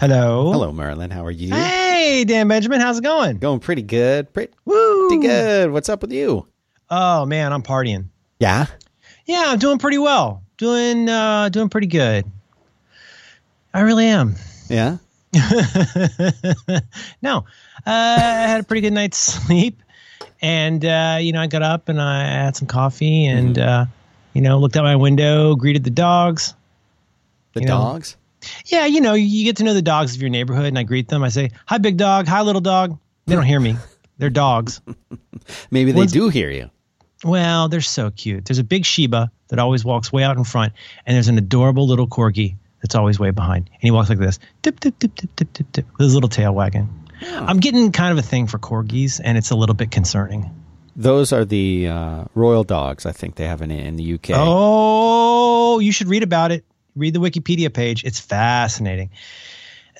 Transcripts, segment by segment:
Hello. Hello, Merlin. How are you? Hey, Dan Benjamin. How's it going? Going pretty good. Pretty, Woo. pretty good. What's up with you? Oh man, I'm partying. Yeah. Yeah, I'm doing pretty well. Doing uh doing pretty good. I really am. Yeah. no, uh, I had a pretty good night's sleep, and uh, you know I got up and I had some coffee and Mm-hmm. uh, you know looked out my window, greeted the dogs. The You know, dogs. Yeah, you know you get to know the dogs of your neighborhood, and I greet them. I say, "Hi, big dog. Hi, little dog." They don't hear me. They're dogs. Maybe they When's- do hear you. Well, they're so cute. There's a big Shiba that always walks way out in front, and there's an adorable little corgi that's always way behind. And he walks like this, dip, dip, dip, dip, dip, dip, tip, with his little tail wagging. I'm getting kind of a thing for corgis, and it's a little bit concerning. Those are the uh, royal dogs. I think they have in in the UK. Oh, you should read about it. Read the Wikipedia page. It's fascinating.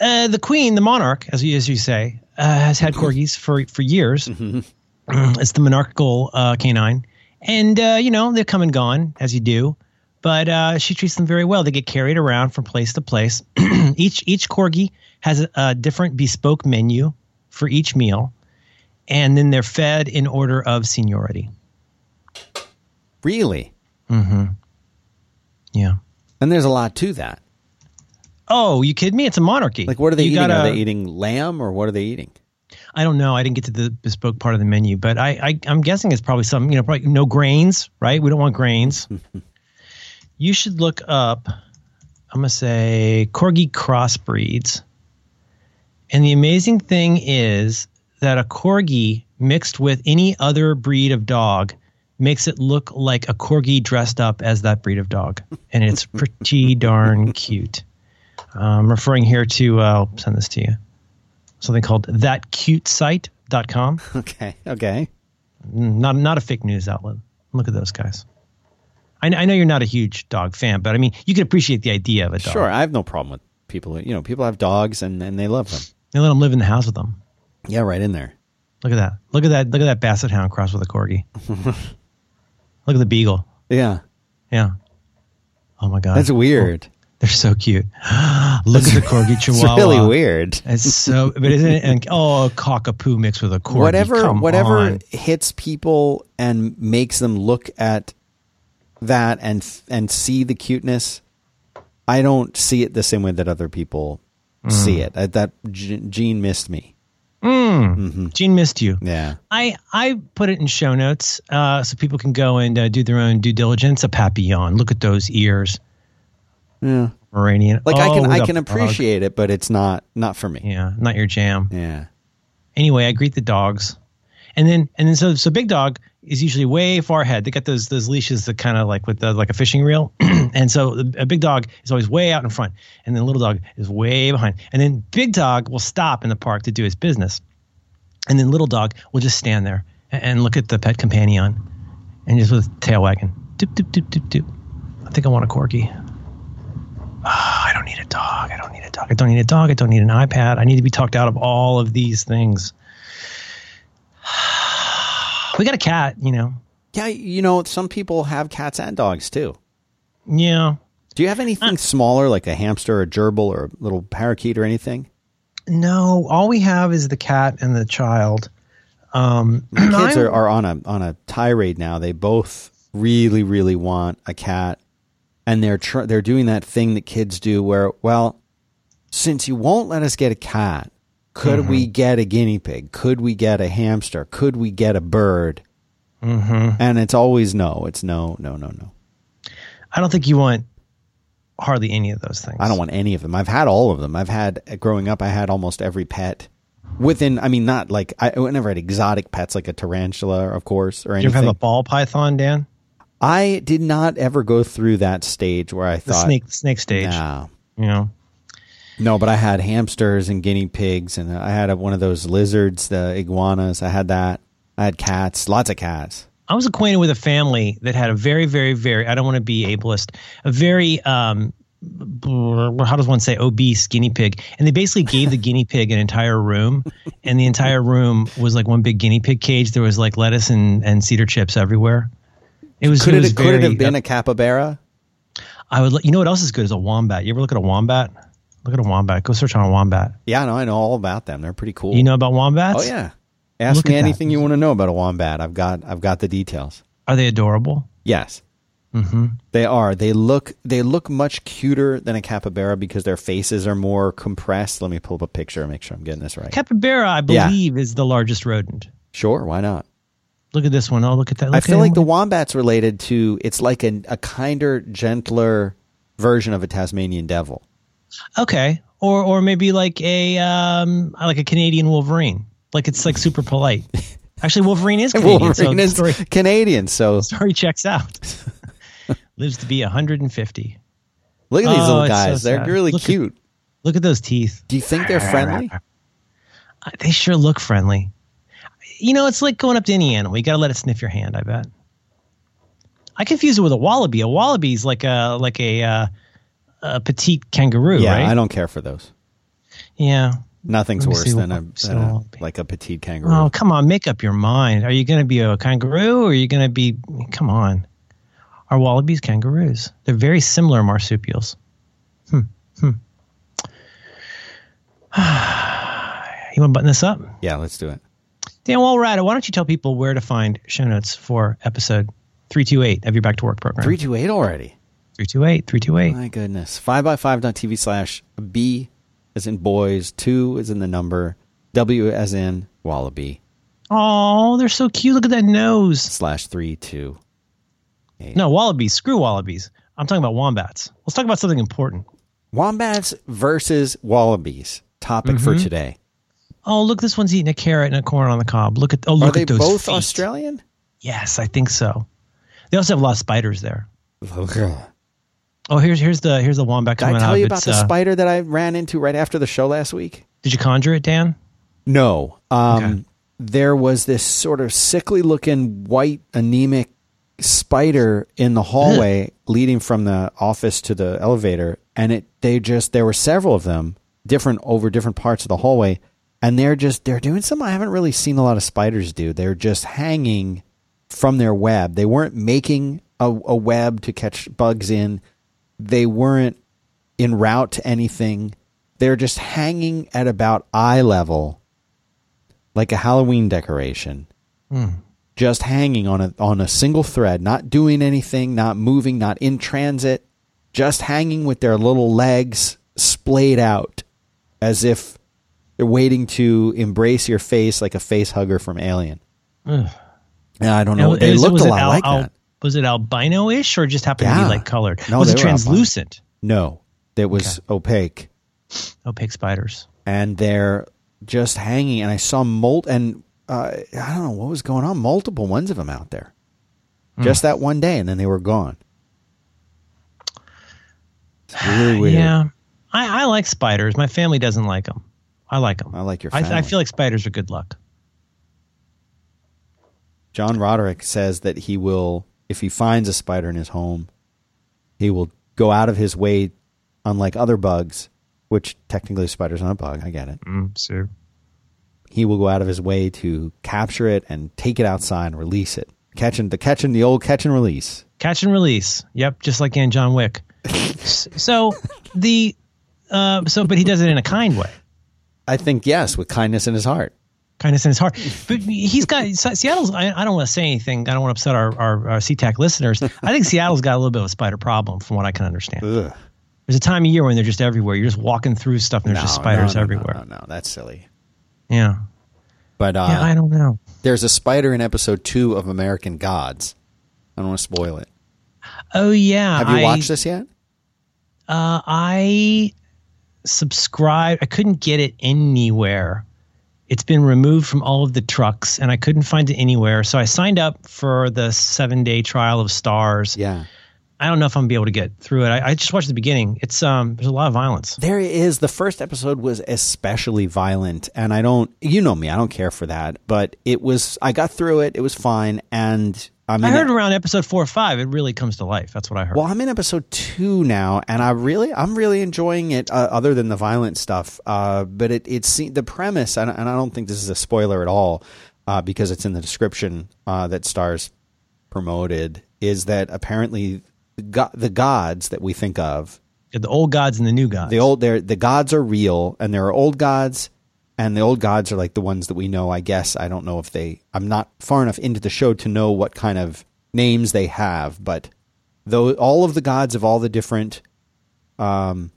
Uh, the queen, the monarch, as you, as you say, uh, has had corgis for, for years. it's the monarchical uh, canine. And, uh, you know, they're come and gone, as you do. But uh, she treats them very well. They get carried around from place to place. each each corgi has a, a different bespoke menu for each meal. And then they're fed in order of seniority. Really? Hmm. Yeah. And there's a lot to that. Oh, you kidding me? It's a monarchy. Like, what are they You eating? gotta- Are they eating lamb or what are they eating? I don't know. I didn't get to the bespoke part of the menu, but I, I I'm guessing it's probably some you know probably no grains, right? We don't want grains. you should look up. I'm gonna say corgi crossbreeds, and the amazing thing is that a corgi mixed with any other breed of dog makes it look like a corgi dressed up as that breed of dog, and it's pretty darn cute. I'm referring here to. Uh, I'll send this to you something called thatcutesite.com. Okay. Okay. Not not a fake news outlet. Look at those guys. I, I know you're not a huge dog fan, but I mean, you can appreciate the idea of a dog. Sure. I have no problem with people. who- You know, people have dogs and, and they love them. They let them live in the house with them. Yeah, right in there. Look at that. Look at that. Look at that basset hound crossed with a corgi. Look at the beagle. Yeah. Yeah. Oh my god. That's weird. They're so cute. Look at the corgi It's chihuahua. really weird. It's so, but isn't it? And, oh, a cockapoo mixed with a corgi. whatever Come whatever on. hits people and makes them look at that and and see the cuteness i don't see it the same way that other people Mm. see it Uh, that G- gene missed me Gene missed you. yeah I I put it in show notes uh, so people can go and uh, do their own due diligence. A papillon. Look at those ears. yeah Iranian. like i Oh, can i can appreciate it but it's not not for me Yeah, not your jam. yeah Anyway, I greet the dogs, and then and then so so big dog is usually way far ahead. They got those those leashes that kind of like with the, like a fishing reel, and so a big dog is always way out in front, and then little dog is way behind, and then big dog will stop in the park to do his business, and then little dog will just stand there and, and look at the pet companion, and just with tail wagging, doop doop doop doop doop. I think I want a corgi. Ah, I don't need a dog. I don't need a dog. I don't need a dog. I don't need an iPad. I need to be talked out of all of these things. We got a cat, you know. yeah you know some people have cats and dogs too Yeah. do you have anything smaller like a hamster or a gerbil or a little parakeet or anything No, all we have is the cat and the child. Um, My kids are, are on a on a tirade now. They both really really want a cat, and they're tr- they're doing that thing that kids do, where well, since you won't let us get a cat, could we Mm-hmm. get a guinea pig? Could we get a hamster? Could we get a bird? Mm-hmm. And it's always no. It's no, no, no, no. I don't think you want hardly any of those things. I don't want any of them. I've had all of them. I've had growing up. I had almost every pet. Within, I mean, not like I, I never had exotic pets like a tarantula, of course, or anything. Did you ever have a ball python, Dan? I did not ever go through that stage where I The thought, snake snake stage. no, You know. No, but I had hamsters and guinea pigs, and I had a, one of those lizards, the iguanas. I had that. I had cats, lots of cats. I was acquainted with a family that had a very, very, very, I don't want to be ableist, a very, um, how does one say, obese guinea pig. And they basically gave the guinea pig an entire room, and the entire room was like one big guinea pig cage. There was like lettuce and, and cedar chips everywhere. It was, Could it, it, was could it have been a capybara? I would, you know what else is good is a wombat. You ever look at a wombat? Look at a wombat. Go search on a wombat. Yeah, no, I know all about them. They're pretty cool. You know about wombats? oh yeah. Ask Look me at that. anything you want to know about a wombat. I've got I've got the details. Are they adorable? Yes. Mm-hmm. They are. They look they look much cuter than a capybara because their faces are more compressed. Let me pull up a picture and make sure I'm getting this right. Capybara, I Yeah. believe, is the largest rodent. sure, why not? Look at this one. Oh, look at that. Look I feel like the wombat's related to it's like an, a kinder, gentler version of a Tasmanian devil. Okay, or or maybe like a um like a Canadian Wolverine. Like it's like super polite. Actually, Wolverine is Canadian. so Wolverine the is story, Canadian, so story checks out. Lives to be 150. look at these Oh, little so guys. They're really Look at- cute. Look at those teeth. Do you think they're friendly? Uh, They sure look friendly. You know, it's like going up to any animal. You got to let it sniff your hand. I bet. I confuse it with a wallaby. A wallaby's like a like a uh, a petite kangaroo, Yeah, right? I don't care for those. Yeah. Nothing's worse than a, than a like a petite kangaroo. Oh, come on, make up your mind. Are you going to be a kangaroo or are you going to be? Come on. Are wallabies kangaroos? They're very similar marsupials. Hmm. Hmm. you want to button this up? Yeah, let's do it. Dan, while we're at it, why don't you tell people where to find show notes for episode 328 of your Back to Work program? Three two eight already. 328, 328. My goodness. Five by five TV slash B as in boys, two is in the number, W as in wallaby, Oh, they're so cute. Look at that nose. slash three two. No, wallabies. Screw wallabies. I'm talking about wombats. Let's talk about something important. Wombats versus wallabies. Topic for Mm-hmm. today. Oh, look, this one's eating a carrot and a corn on the cob. Look at oh, Are look they at those both feet. Australian? Yes, I think so. They also have a lot of spiders there. Oh, here's here's the here's the wombat Did I tell up. you about It's, the uh, spider that I ran into right after the show last week? Did you conjure it, Dan? No. Um, Okay. There was this sort of sickly looking white anemic spider in the hallway leading from the office to the elevator. And it, they just, there were several of them different over different parts of the hallway. And they're just, they're doing something I haven't really seen a lot of spiders do. They're just hanging from their web. They weren't making a, a web to catch bugs in. They weren't en route to anything. They're just hanging at about eye level, like a Halloween decoration, hmm. just hanging on a on a single thread, not doing anything, not moving, not in transit, just hanging with their little legs splayed out, as if they're waiting to embrace your face like a face hugger from Alien. Ugh. And I don't know. Now, They looked a lot al- like al- that. Was it albino-ish or just happened to be like colored? No, was it translucent? No, it was opaque. Opaque spiders. and they're just hanging. And I saw molt, and uh, I don't know what was going on. Multiple ones of them out there, just that one day, and then they were gone. It's really weird. Yeah, I, I like spiders. My family doesn't like them. I like them. I like your I, family. I feel like spiders are good luck. John Roderick says that he will, if he finds a spider in his home, he will go out of his way, unlike other bugs, which technically a spider's not a bug. I get it. Mm, so He will go out of his way to capture it and take it outside and release it. Catching the catching the old catch and release. catch and release. Yep, just like in John Wick. So the uh, so, but he does it in a kind way. I think yes, with kindness in his heart. Kindness in his heart. But he's got Seattle's. I, I don't want to say anything. I don't want to upset our, our, our SeaTac listeners. I think Seattle's got a little bit of a spider problem, from what I can understand. Ugh. There's a time of year when they're just everywhere. You're just walking through stuff and there's just spiders no, no, everywhere. No, no, no, that's silly. Yeah. But uh, Yeah, I don't know. there's a spider in episode two of American Gods. I don't want to spoil it. Oh yeah. Have you I, watched this yet? Uh, I subscribed. I couldn't get it anywhere. It's been removed from all of the trucks, and I couldn't find it anywhere. So I signed up for the seven day trial of Starz. Yeah. I don't know if I'm gonna be able to get through it. I, I just watched the beginning. It's um, there's a lot of violence. There is. The first episode was especially violent, and I don't. You know me. I don't care for that. But it was. I got through it. It was fine. And I mean, I heard around episode four or five, it really comes to life. That's what I heard. Well, I'm in episode two now, and I really, I'm really enjoying it. Uh, other than the violent stuff, uh, but it, it's the premise, and, and I don't think this is a spoiler at all, uh, because it's in the description uh, that Starz promoted, is that apparently the, go- the gods that we think of Got the old gods and the new gods. The old there the gods are real and there are old gods and the old gods are like the ones that we know, I guess. I don't know if they I'm not far enough into the show to know what kind of names they have, but though all of the gods of all the different um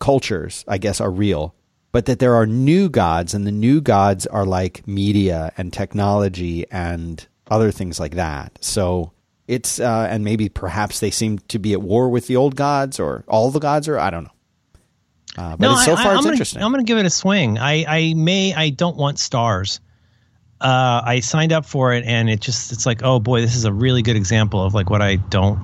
cultures, I guess, are real. But that there are new gods and the new gods are like media and technology and other things like that. So it's uh, and maybe perhaps they seem to be at war with the old gods or all the gods or I don't know. Uh, but no, it's, so I, far I, it's am gonna, interesting. I'm going to give it a swing. I, I may, I don't want Starz. Uh, I signed up for it, and it just, it's like, oh boy, this is a really good example of like what I don't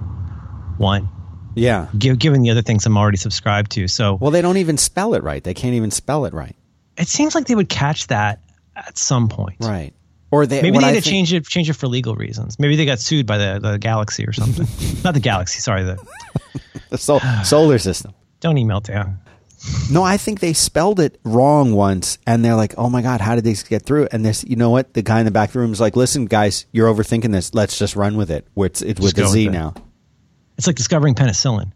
want, yeah. gi- given the other things I'm already subscribed to. So Well, they don't even spell it right. They can't even spell it right. it seems like they would catch that at some point. Right. Or they Maybe they I had to think- change it, change it for legal reasons. Maybe they got sued by the, the galaxy or something. Not the galaxy, sorry. The the sol- solar system. don't email down. No, I think they spelled it wrong once, and they're like, "Oh my god, how did they get through?" And this, you know what? The guy in the back of the room is like, "Listen, guys, you're overthinking this. Let's just run with it. It's, it's with a Z with it." now." It's like discovering penicillin,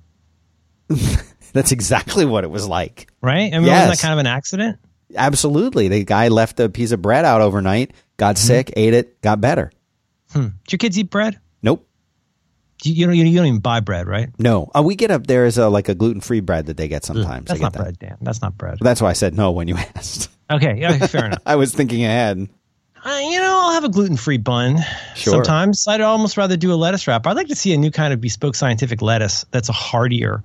That's exactly what it was like. right? I mean, Yes. wasn't that kind of an accident? Absolutely, the guy left a piece of bread out overnight, got Mm-hmm. sick, ate it, got better. Hmm. Do your kids eat bread? You, you don't. You don't even buy bread, right? No, uh, we get up there is a like a gluten free bread that they get sometimes. I That's get not that. bread, Dan. That's not bread. That's why I said no when you asked. Okay, yeah, fair enough. I was thinking ahead. Uh, you know, I'll have a gluten-free bun Sure. sometimes. I'd almost rather do a lettuce wrap. I'd like to see a new kind of bespoke scientific lettuce that's a hardier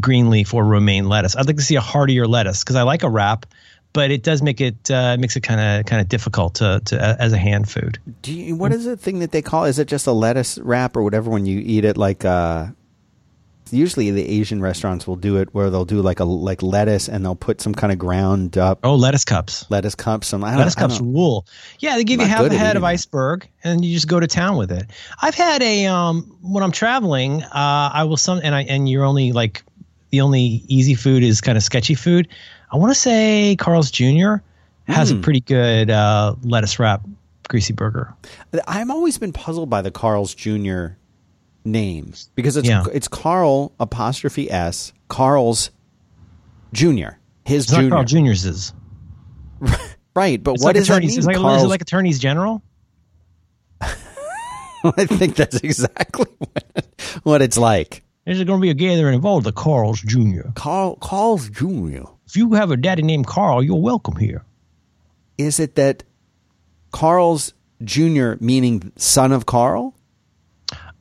green leaf or romaine lettuce. I'd like to see a hardier lettuce because I like a wrap, but it does make it uh, makes it kind of kind of difficult to, to as a hand food. Do you, what is the thing that they call? Is it just a lettuce wrap or whatever when you eat it? Like, uh, usually the Asian restaurants will do it where they'll do like a like lettuce and they'll put some kind of ground up Oh, lettuce cups. lettuce cups. Some I don't, Lettuce cups rule. Yeah, they give you I'm half a head of iceberg, and you just go to town with it. I've had a um when I'm traveling, uh, I will some and I and you're only like the only easy food is kind of sketchy food. I want to say Carl's Jr. has Hmm. a pretty good uh, lettuce wrap greasy burger. I've always been puzzled by the Carl's Jr. name because it's Yeah. it's Carl apostrophe S Carl's Jr. His It's not junior, Carl Jr.'s. Is. right? But It's what like does that attorneys. mean? It's like, is it like attorneys general? I think that's exactly what, what it's like. There's going to be a gathering of all the Carl's Jr. Carl Carl's Jr. If you have a daddy named Carl, you're welcome here. Is it that Carl's Jr. meaning son of Carl,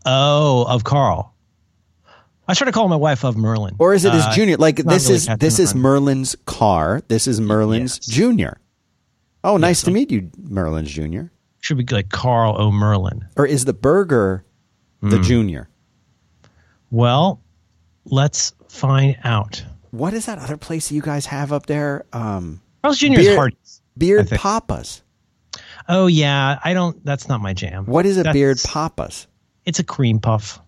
Oh, of Carl. I try to call my wife of Merlin. or is it his Uh, junior? Like this really is this is Merlin's car. This is Merlin's Yes. Junior. Oh, nice to meet you, Merlin's Junior. should be like Carl O. Merlin. Or is the burger the Hmm. Junior? Well, let's find out. What is that other place that you guys have up there? Um, Carl's Jr. is Beer- Beard Papas. Oh yeah, I don't. That's not my jam. What is a That's- Beard Papas? It's a cream puff.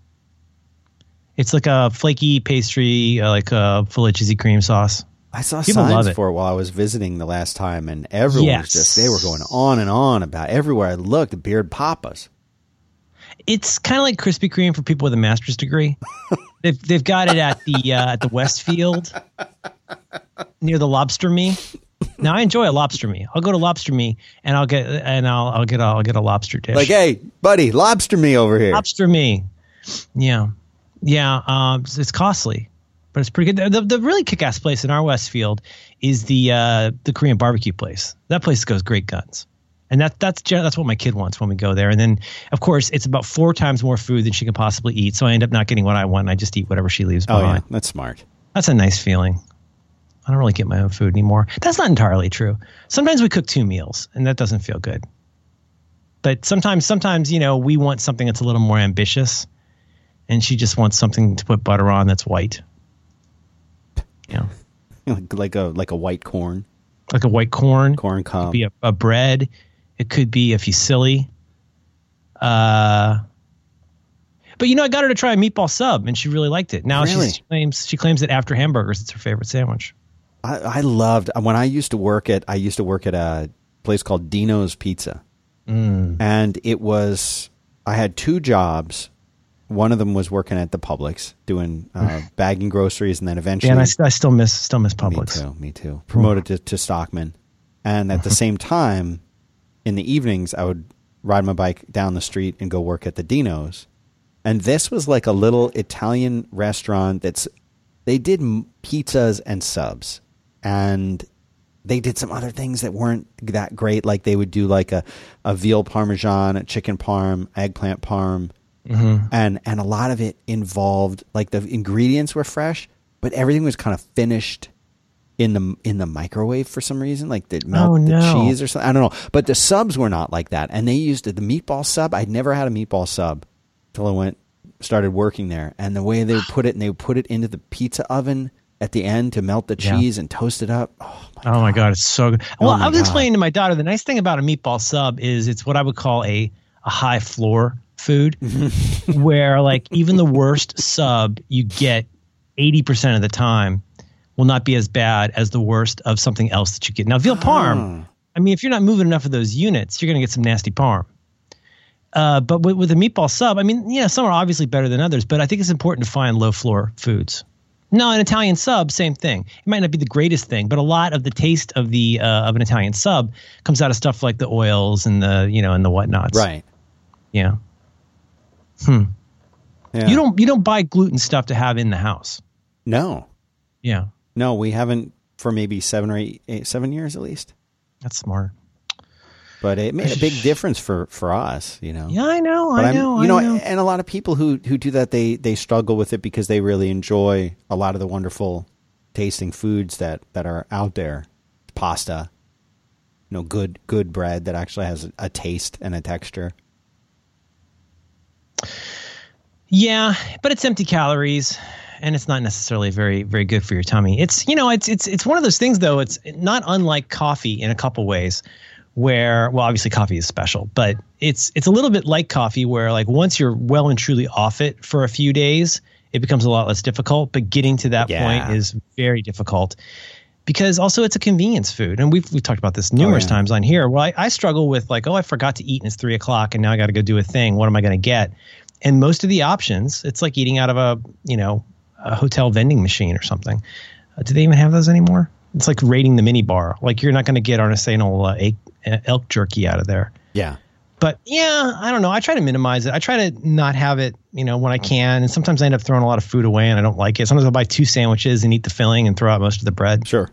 It's like a flaky pastry, uh, like a full of cheesy cream sauce. I saw People signs for it while I was visiting the last time, and everyone Yes. was just they were going on and on about everywhere I looked. Beard Papas. It's kind of like Krispy Kreme for people with a master's degree. they've they've got it at the uh, at the Westfield near the Lobster Me. Now I enjoy a lobster me. I'll go to lobster me and I'll get and I'll I'll get a, I'll get a lobster dish. Like, hey, buddy, lobster me over here. lobster me. Yeah, yeah. Um, it's, it's costly, but it's pretty good. The, the really kick-ass place in our Westfield is the uh, the Korean barbecue place. That place goes great guns, and that that's that's what my kid wants when we go there. And then, of course, it's about four times more food than she can possibly eat. So I end up not getting what I want. And I just eat whatever she leaves oh yeah, behind. that's smart. That's a nice feeling. I don't really get my own food anymore. That's not entirely true. Sometimes we cook two meals, and that doesn't feel good. But sometimes, sometimes you know, we want something that's a little more ambitious, and she just wants something to put butter on that's white. Yeah, like, like a like a white corn like a white corn. corn cob. could be a, a bread. It could be a fusilli. Uh, but you know, I got her to try a meatball sub, and she really liked it. Now Really? she claims she claims that after hamburgers, it's her favorite sandwich. I, I loved when I used to work at I used to work at a place called Dino's Pizza, Mm. and it was I had two jobs, one of them was working at the Publix doing uh, bagging groceries, and then eventually, Yeah, and I, I still miss still miss me Publix. too, me too, promoted to, to stockman, and at the same time, in the evenings, I would ride my bike down the street and go work at the Dino's, and this was like a little Italian restaurant that's they did pizzas and subs, and they did some other things that weren't that great. Like they would do like a, a veal parmesan, a chicken parm, eggplant parm, mm-hmm. and and a lot of it involved like the ingredients were fresh, but everything was kind of finished in the in the microwave for some reason, like the melt Oh, the cheese or something. I don't know, but the subs were not like that, and they used the meatball sub. I'd never had a meatball sub till I went started working there, and the way they would put it, and they would put it into the pizza oven at the end to melt the Yeah. cheese and toast it up. Oh my Oh my god, it's so good. Oh, well, Oh I was God. explaining to my daughter the nice thing about a meatball sub is it's what I would call a a high floor food, where like even the worst sub you get eighty percent of the time will not be as bad as the worst of something else that you get. Now veal parm, I mean, if you're not moving enough of those units, you're going to get some nasty parm. Uh, but with, with a meatball sub, I mean, yeah, some are obviously better than others, but I think it's important to find low floor foods. No, an Italian sub, same thing. It might not be the greatest thing, but a lot of the taste of the uh, of an Italian sub comes out of stuff like the oils and the you know and the whatnots. right. Yeah. Yeah. You don't you don't buy gluten stuff to have in the house. No, Yeah, no, we haven't for maybe seven or eight, eight seven years at least. that's smart. But it made a big difference for for us, you know. Yeah, I know. But I I'm- know. you know, I know. and a lot of people who who do that they they struggle with it because they really enjoy a lot of the wonderful tasting foods that that are out there. Pasta, you know, good good bread that actually has a, a taste and a texture. Yeah, but it's empty calories and it's not necessarily very very good for your tummy. It's you know, it's it's it's one of those things though, it's not unlike coffee in a couple ways where well obviously coffee is special, but it's it's a little bit like coffee where like once you're well and truly off it for a few days, it becomes a lot less difficult, but getting to that Yeah. point is very difficult. Because also it's a convenience food, and we've we've talked about this numerous yeah. times on here. Well, I, I struggle with like, oh, I forgot to eat, and it's three o'clock, and now I got to go do a thing. What am I going to get? and most of the options it's like eating out of a you know a hotel vending machine or something. Uh, do they even have those anymore? It's like raiding the mini bar. Like you're not going to get artisanal uh, elk, elk jerky out of there. Yeah. but yeah i don't know. I try to minimize it. I try to not have it you know when i can. And sometimes i end up throwing a lot of food away and i don't like it. Sometimes i'll buy two sandwiches and eat the filling and throw out most of the bread. Sure.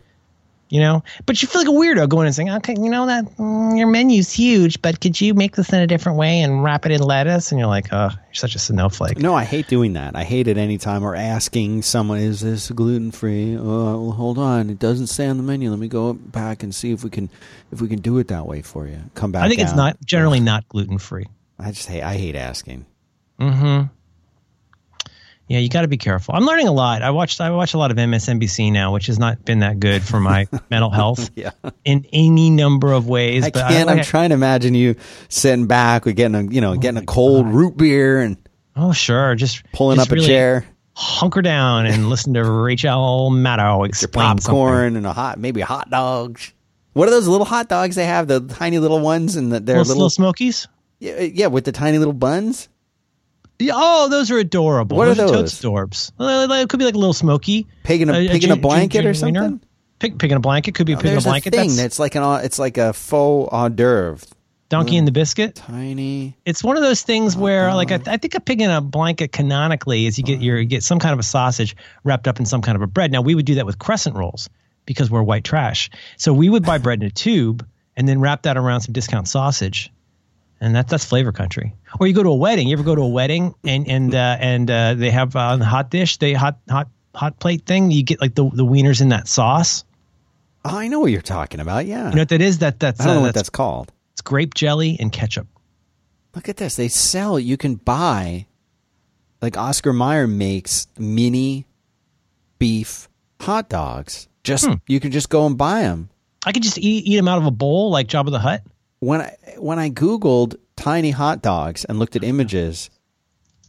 You know but you feel like a weirdo going and saying okay you know that mm, your menu's huge but could you make this in a different way and wrap it in lettuce and you're like oh you're such a snowflake No, I hate doing that. I hate it anytime or asking someone, "Is this gluten free?" Oh, well, hold on, it doesn't say on the menu. Let me go back and see if we can if we can do it that way for you. Come back. I think it's not generally not gluten free. I just hate. I hate asking. Mm-hmm. Yeah, you got to be careful. I'm learning a lot. I watched I watch a lot of MSNBC now, which has not been that good for my mental health Yeah. in any number of ways. I but can't. I, I'm trying to imagine you sitting back, with getting a you know oh getting a cold root beer and Oh, sure. Just pulling just up a chair, hunker down and listen to Rachel Maddow your explain popcorn and a hot maybe hot dogs. What are those little hot dogs they have? The tiny little ones and the, something. Little, little, little Smokies. yeah, yeah with the tiny little buns. Oh, those are adorable. What are those? those? totes. Well, It could be like a little Smoky. Pig in a, A- a pig in a blanket or something. Pig, pig in a blanket could be a oh, pig in a blanket. a thing That's that's like an it's like a faux hors d'oeuvre. donkey in the biscuit. Tiny. it's one of those things where like I, I think a pig in a blanket canonically is you get your you get some kind of a sausage wrapped up in some kind of a bread now we would do that with crescent rolls because we're white trash so we would buy bread in a tube and then wrap that around some discount sausage and that, that's flavor country or you go to a wedding you ever go to a wedding and and uh, and uh, they have uh, on the hot dish they hot hot hot plate thing you get like the, the wieners in that sauce Oh, I know what you're talking about. Yeah. you know what that is that that's I don't uh, know what that's, that's called. it's grape jelly and ketchup Look at this. They sell. You can buy. Like Oscar Mayer makes mini beef hot dogs. Just Hmm. you can just go and buy them. I could just eat eat them out of a bowl like Jabba the Hutt When I when I googled tiny hot dogs and looked at images,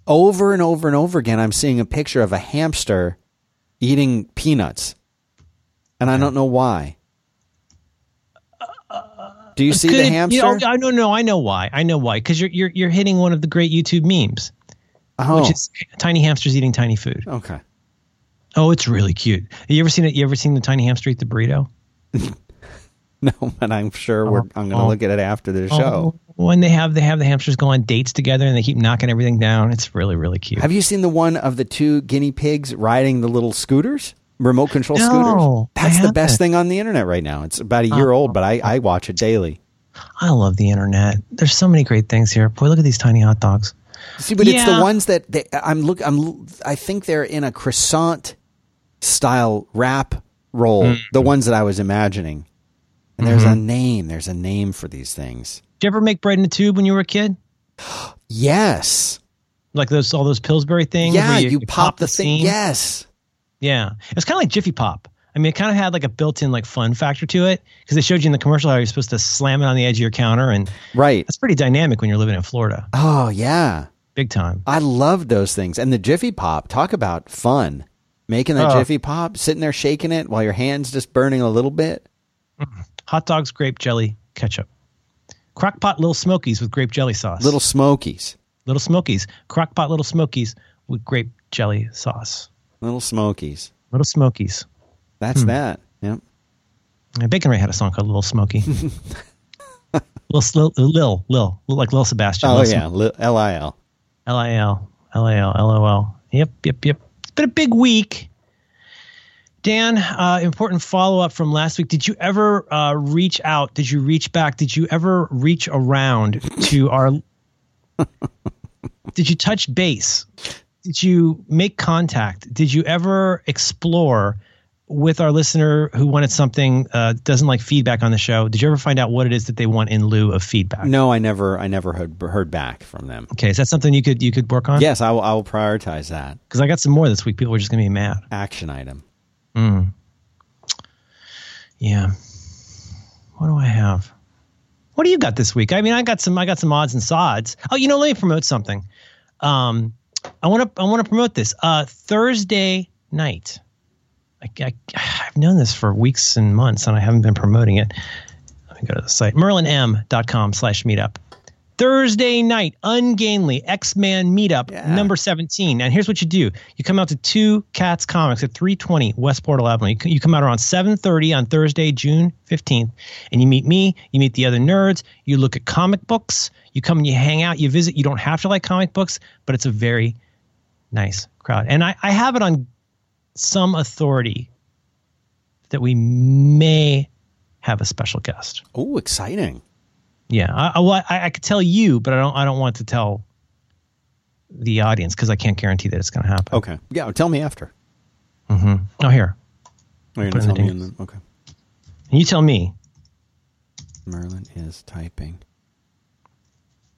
over and over and over again, I'm seeing a picture of a hamster eating peanuts, and I don't know why. Do you see Could the hamster? You know, I know, no, I know why. I know why. Because you're you're you're hitting one of the great YouTube memes. Oh, which is tiny hamsters eating tiny food. okay. Oh, it's really cute. You ever seen it? You ever seen the tiny hamster eat the burrito? No, but I'm sure we're. I'm going to oh. look at it after the show. Oh, when they have they have the hamsters go on dates together and they keep knocking everything down. It's really really cute. Have you seen the one of the two guinea pigs riding the little scooters, remote control No, scooters? That's the best thing on the internet right now. It's about a year Oh. old, but I, I watch it daily. I love the internet. There's so many great things here. Boy, look at these tiny hot dogs. See, but it's the ones that they, I'm look. I'm. I think they're in a croissant style wrap roll. Mm. The ones that I was imagining. And there's a mm-hmm. name. There's a name for these things. Did you ever make bread in a tube when you were a kid? Yes. Like those all those Pillsbury things? Yeah. where You, pop, the thing. seam? Yes. Yeah, it was kind of like Jiffy Pop. I mean, it kind of had like a built-in like fun factor to it because they showed you in the commercial how you're supposed to slam it on the edge of your counter, and Right. that's pretty dynamic when you're living in Florida, Oh yeah. big time. I loved those things. And the Jiffy Pop, talk about fun. Making that Oh. Jiffy Pop, sitting there shaking it while your hand's just burning a little bit. Mm. Hot dogs, grape jelly, ketchup. Crockpot Little Smokies with grape jelly sauce. Little Smokies. Little Smokies. Crockpot Little Smokies with grape jelly sauce. Little Smokies. Little Smokies. That's Hmm. that. Yep. And Bacon Ray had a song called Little Smoky. Lil, Lil, Lil, Lil, like Lil Sebastian. Oh Lil yeah. Li- L-I-L. L I L L I L L O L. Yep, yep, yep. It's been a big week. Dan, uh, important follow up from last week. Did you ever uh, reach out? Did you reach back? Did you ever reach around to our? did you touch base? Did you make contact? Did you ever explore with our listener who wanted something uh, doesn't like feedback on the show? Did you ever find out what it is that they want in lieu of feedback? No, I never I never heard heard back from them. Okay, is that something you could you could work on? Yes, I will, I will prioritize that because I got some more this week. People are just gonna be mad. action item. Yeah. What do I have? What do you got this week? I mean, I got some. I got some odds and sods. Oh, you know, let me promote something. Um, I want to. I want to promote this. Uh, Thursday night. I, I've known this for weeks and months, and I haven't been promoting it. Let me go to the site merlinm.com slash meetup. Thursday night, ungainly X-Man meetup Yeah. number 17. And here's what you do. You come out to Two Cats Comics at 320 West Portal Avenue. You, come out around 7.30 on Thursday, June 15th, and you meet me, you meet the other nerds, you look at comic books, you come and you hang out, you visit. You don't have to like comic books, but it's a very nice crowd. And I, I have it on some authority that we may have a special guest. Oh, exciting. Yeah, I, I, well, I, I could tell you, but I don't. I don't want to tell the audience because I can't guarantee that it's going to happen. Okay. Yeah, tell me after. Oh, here, Oh, you're Put not in me in the, okay. and you tell me. Merlin is typing.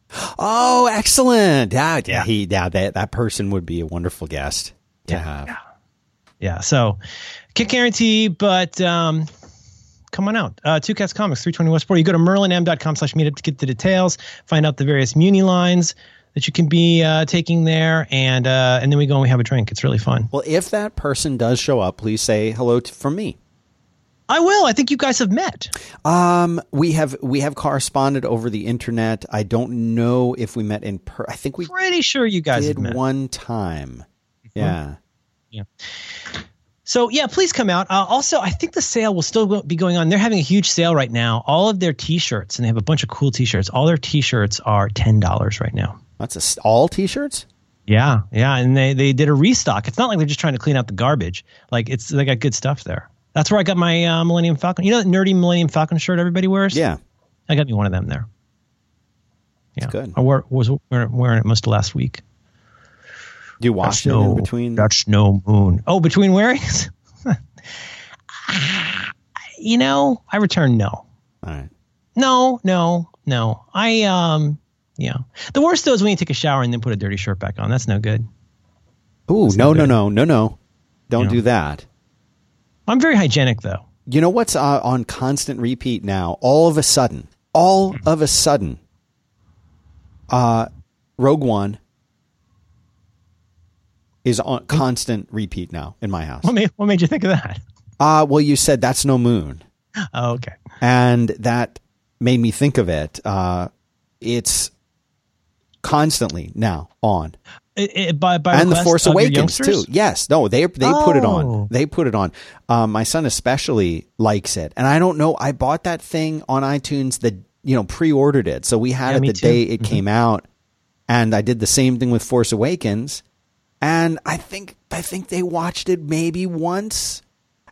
Oh, excellent! Yeah, yeah, he, yeah, that that person would be a wonderful guest to have. Yeah, so can't guarantee, but um, come on out. Uh, Two Cats Comics, 320 Westport. You go to merlinm.com slash meetup to get the details, find out the various Muni lines that you can be uh, taking there, and uh, and then we go and we have a drink. It's really fun. Well, if that person does show up, please say hello to, from me. I will. I think you guys have met. Um, we have we have corresponded over the internet. I don't know if we met in per. I think we Pretty sure you guys did one time. Yeah. Yeah. So yeah, please come out. Uh, also, I think the sale will still go- be going on. They're having a huge sale right now. All of their T-shirts, and they have a bunch of cool T-shirts. All their T-shirts are ten dollars right now. That's a all T-shirts. Yeah, yeah, and they they did a restock. It's not like they're just trying to clean out the garbage. Like it's they got good stuff there. That's where I got my uh, Millennium Falcon. You know that nerdy Millennium Falcon shirt everybody wears. Yeah. I got me one of them there. Yeah, good. I wore, was wearing wearing it most of last week. Do you wash That's it in no- between? That's no moon. Oh, between wearings? you know, I return no. All right. No, no, no. I um yeah. The worst though is when you take a shower and then put a dirty shirt back on. That's no good. Ooh, That's no, not no, good. no, no, no. Don't Yeah. do that. I'm very hygienic though. You know what's uh, on constant repeat now? All of a sudden, all of a sudden, uh, Rogue One is on constant repeat now in my house. What made what made you think of that? Uh, well, you said that's no moon, Oh, okay. and that made me think of it. Uh, it's constantly now on. It, it, by, by and the Force Awakens too. Yes, no, they they put it Oh. on. They put it on. Um, my son especially likes it, and I don't know. I bought that thing on iTunes. The you know pre-ordered it, so we had Yeah, it the too. day it came out, and I did the same thing with Force Awakens, and I think I think they watched it maybe once,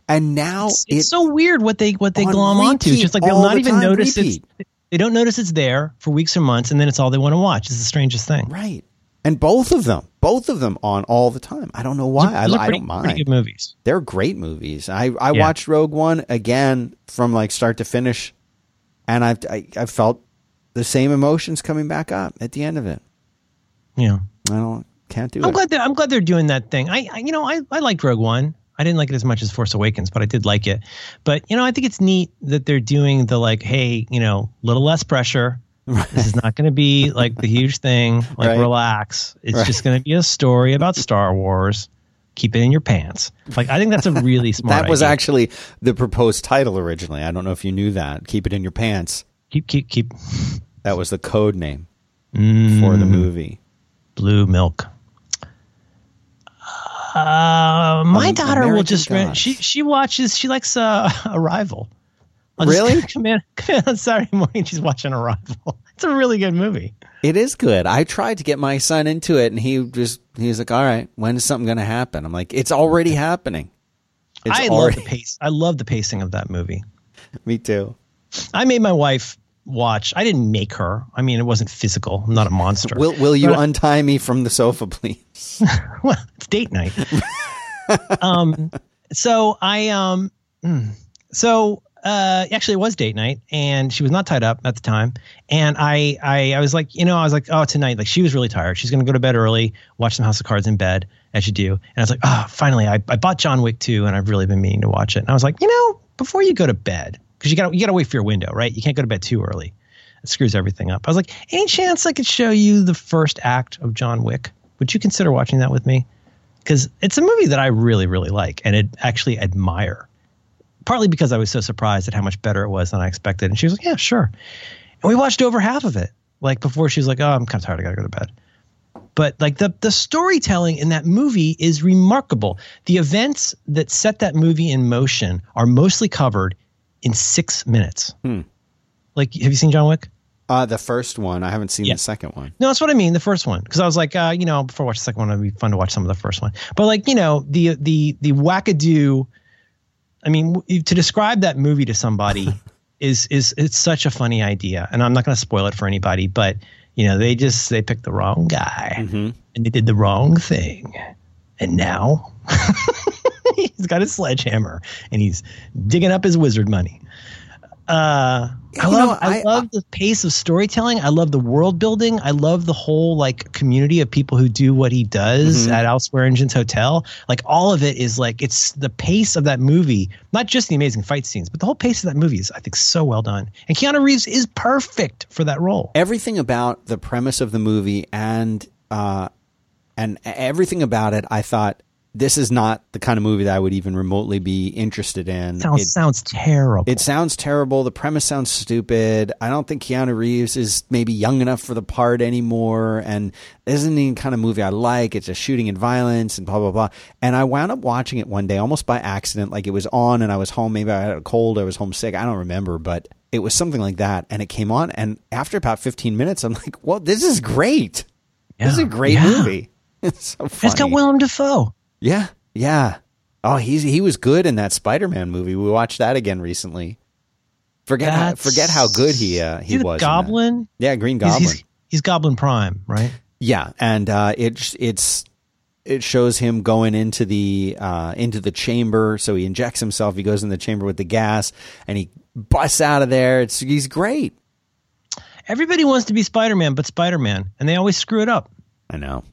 and now It's, it so weird what they what they on glom onto. It's just like they'll not the even notice repeat. it's they don't notice it's there for weeks or months, and then it's all they want to watch. It's the strangest thing. right, and both of them, both of them on all the time. I don't know why. I, Those I pretty, don't mind. good movies. they're great movies. I I Yeah. watched Rogue One again from like start to finish, and I've I, I felt the same emotions coming back up at the end of it. Yeah. I don't can't do I'm it. glad they're I'm glad they're doing that thing. I, I you know I I liked Rogue One. I didn't like it as much as Force Awakens, but I did like it. But you know I think it's neat that they're doing the like, hey, you know, little less pressure. This is not going to be like the huge thing. Like Right. relax. It's Right. just going to be a story about Star Wars. Keep it in your pants. Like I think that's a really smart. that was idea. actually the proposed title originally. I don't know if you knew that. Keep it in your pants. keep keep keep That was the code name Mm, for the movie. blue milk. Uh, my Um, daughter will American just rent. She she watches. She likes uh, Arrival. I'll Really? come in, come in on Saturday morning. She's watching Arrival. It's a really good movie. It is good. I tried to get my son into it, and he just he was like, "All right, when is something going to happen?" I'm like, "It's already happening." It's I already. love the pace. I love the pacing of that movie. Me too. I made my wife watch. I didn't make her. I mean, it wasn't physical. I'm not a monster. Will Will you But- untie me from the sofa, please? well, it's date night. um, so I um, mm, so uh, actually it was date night, and she was not tied up at the time, and I I I was like, you know, I was like, oh, tonight, like she was really tired. She's gonna go to bed early, watch some House of Cards in bed, as you do, and I was like, oh, finally, I I bought John Wick 2, and I've really been meaning to watch it, and I was like, you know, before you go to bed, because you got to you got to wait for your window, right? You can't go to bed too early. It screws everything up. I was like, any chance I could show you the first act of John Wick? Would you consider watching that with me? Because it's a movie that I really, really like and it actually admire. Partly because I was so surprised at how much better it was than I expected. And she was like, yeah, sure. And we watched over half of it. Like before she was like, oh, I'm kind of tired. I got to go to bed. But like the the storytelling in that movie is remarkable. The events that set that movie in motion are mostly covered in six minutes. Hmm. Like, have you seen John Wick? Uh, the first one. I haven't seen Yeah. the second one. No, that's what I mean. The first one, because I was like, uh, you know, before I watch the second one, it'd be fun to watch some of the first one. But like, you know, the the the wackadoo. I mean, to describe that movie to somebody is is it's such a funny idea, and I'm not going to spoil it for anybody. But you know, they just they picked the wrong guy, Mm-hmm. and they did the wrong thing, and now he's got his sledgehammer and he's digging up his wizard money. Uh, I You love know, I, I- love the pace of storytelling. I love the world building. I love the whole like community of people who do what he does Mhm. at Elsewhere Engines Hotel. Like all of it is like it's the pace of that movie, not just the amazing fight scenes, but the whole pace of that movie is I think so well done. And Keanu Reeves is perfect for that role. Everything about the premise of the movie and uh, and everything about it, I thought this is not the kind of movie that I would even remotely be interested in. Sounds It- sounds terrible. It sounds terrible. The premise sounds stupid. I don't think Keanu Reeves is maybe young enough for the part anymore. And isn't the kind of movie I like. It's just shooting and violence and blah, blah, blah. And I wound up watching it one day almost by accident. Like it was on and I was home. Maybe I had a cold. I was homesick. I don't remember, but it was something like that. And it came on. And after about 15 minutes, I'm like, well, this is great. This is a great Yeah. movie. It's so funny. It's got Willem Dafoe. Yeah, yeah. Oh, he's he was good in that Spider-Man movie. We watched that again recently. Forget how, forget how good he uh, he was. Goblin. Yeah, Green Goblin. He's, he's Goblin Prime, right? yeah, and uh, it's it's it shows him going into the uh, into the chamber. So he injects himself. He goes in the chamber with the gas, and he busts out of there. It's he's great. Everybody wants to be Spider Man, but Spider Man, and they always screw it up. I know.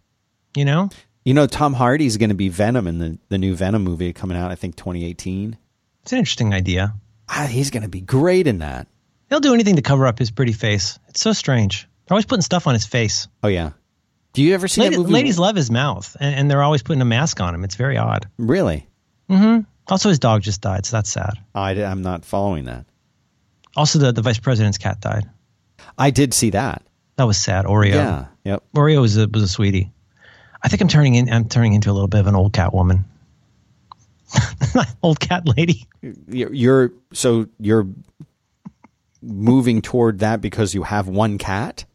You know, You know, Tom Hardy's going to be Venom in the the new Venom movie coming out. I think 2018. it's an interesting idea. Ah, he's going to be great in that. They'll do anything to cover up his pretty face. It's so strange. They're always putting stuff on his face. Oh yeah. Do you ever see Lady, that movie? ladies love his mouth, and, and they're always putting a mask on him. It's very odd. Really? Mm-hmm. Also, his dog just died, so that's sad. I, I, am not following that. Also, the, the vice president's cat died. I did see that. That was sad. Oreo. Yeah. Yep. Oreo was a, was a sweetie. I think I'm turning in. I'm turning into a little bit of an old cat woman. old cat lady. You're, you're so you're moving toward that because you have one cat.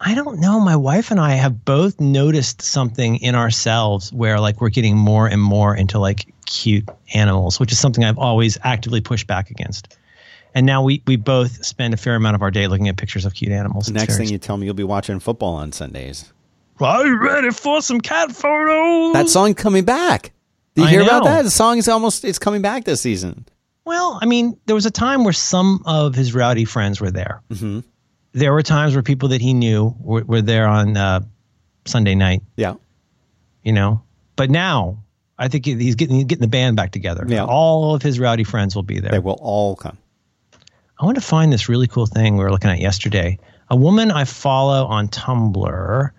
I don't know. My wife and I have both noticed something in ourselves where like we're getting more and more into like cute animals, which is something I've always actively pushed back against. And now we, we both spend a fair amount of our day looking at pictures of cute animals. The next thing you tell me, you'll be watching football on Sundays. Are you ready for some cat photos? That song coming back. Did you I hear about that? The song is almost it's coming back this season. Well, I mean, there was a time where some of his rowdy friends were there. Mm-hmm. There were times where people that he knew were, were there on uh, Sunday night, Yeah. you know. But now, I think he's getting he's getting the band back together. Yeah. All of his rowdy friends will be there. They will all come. I want to find this really cool thing we were looking at yesterday. A woman I follow on Tumblr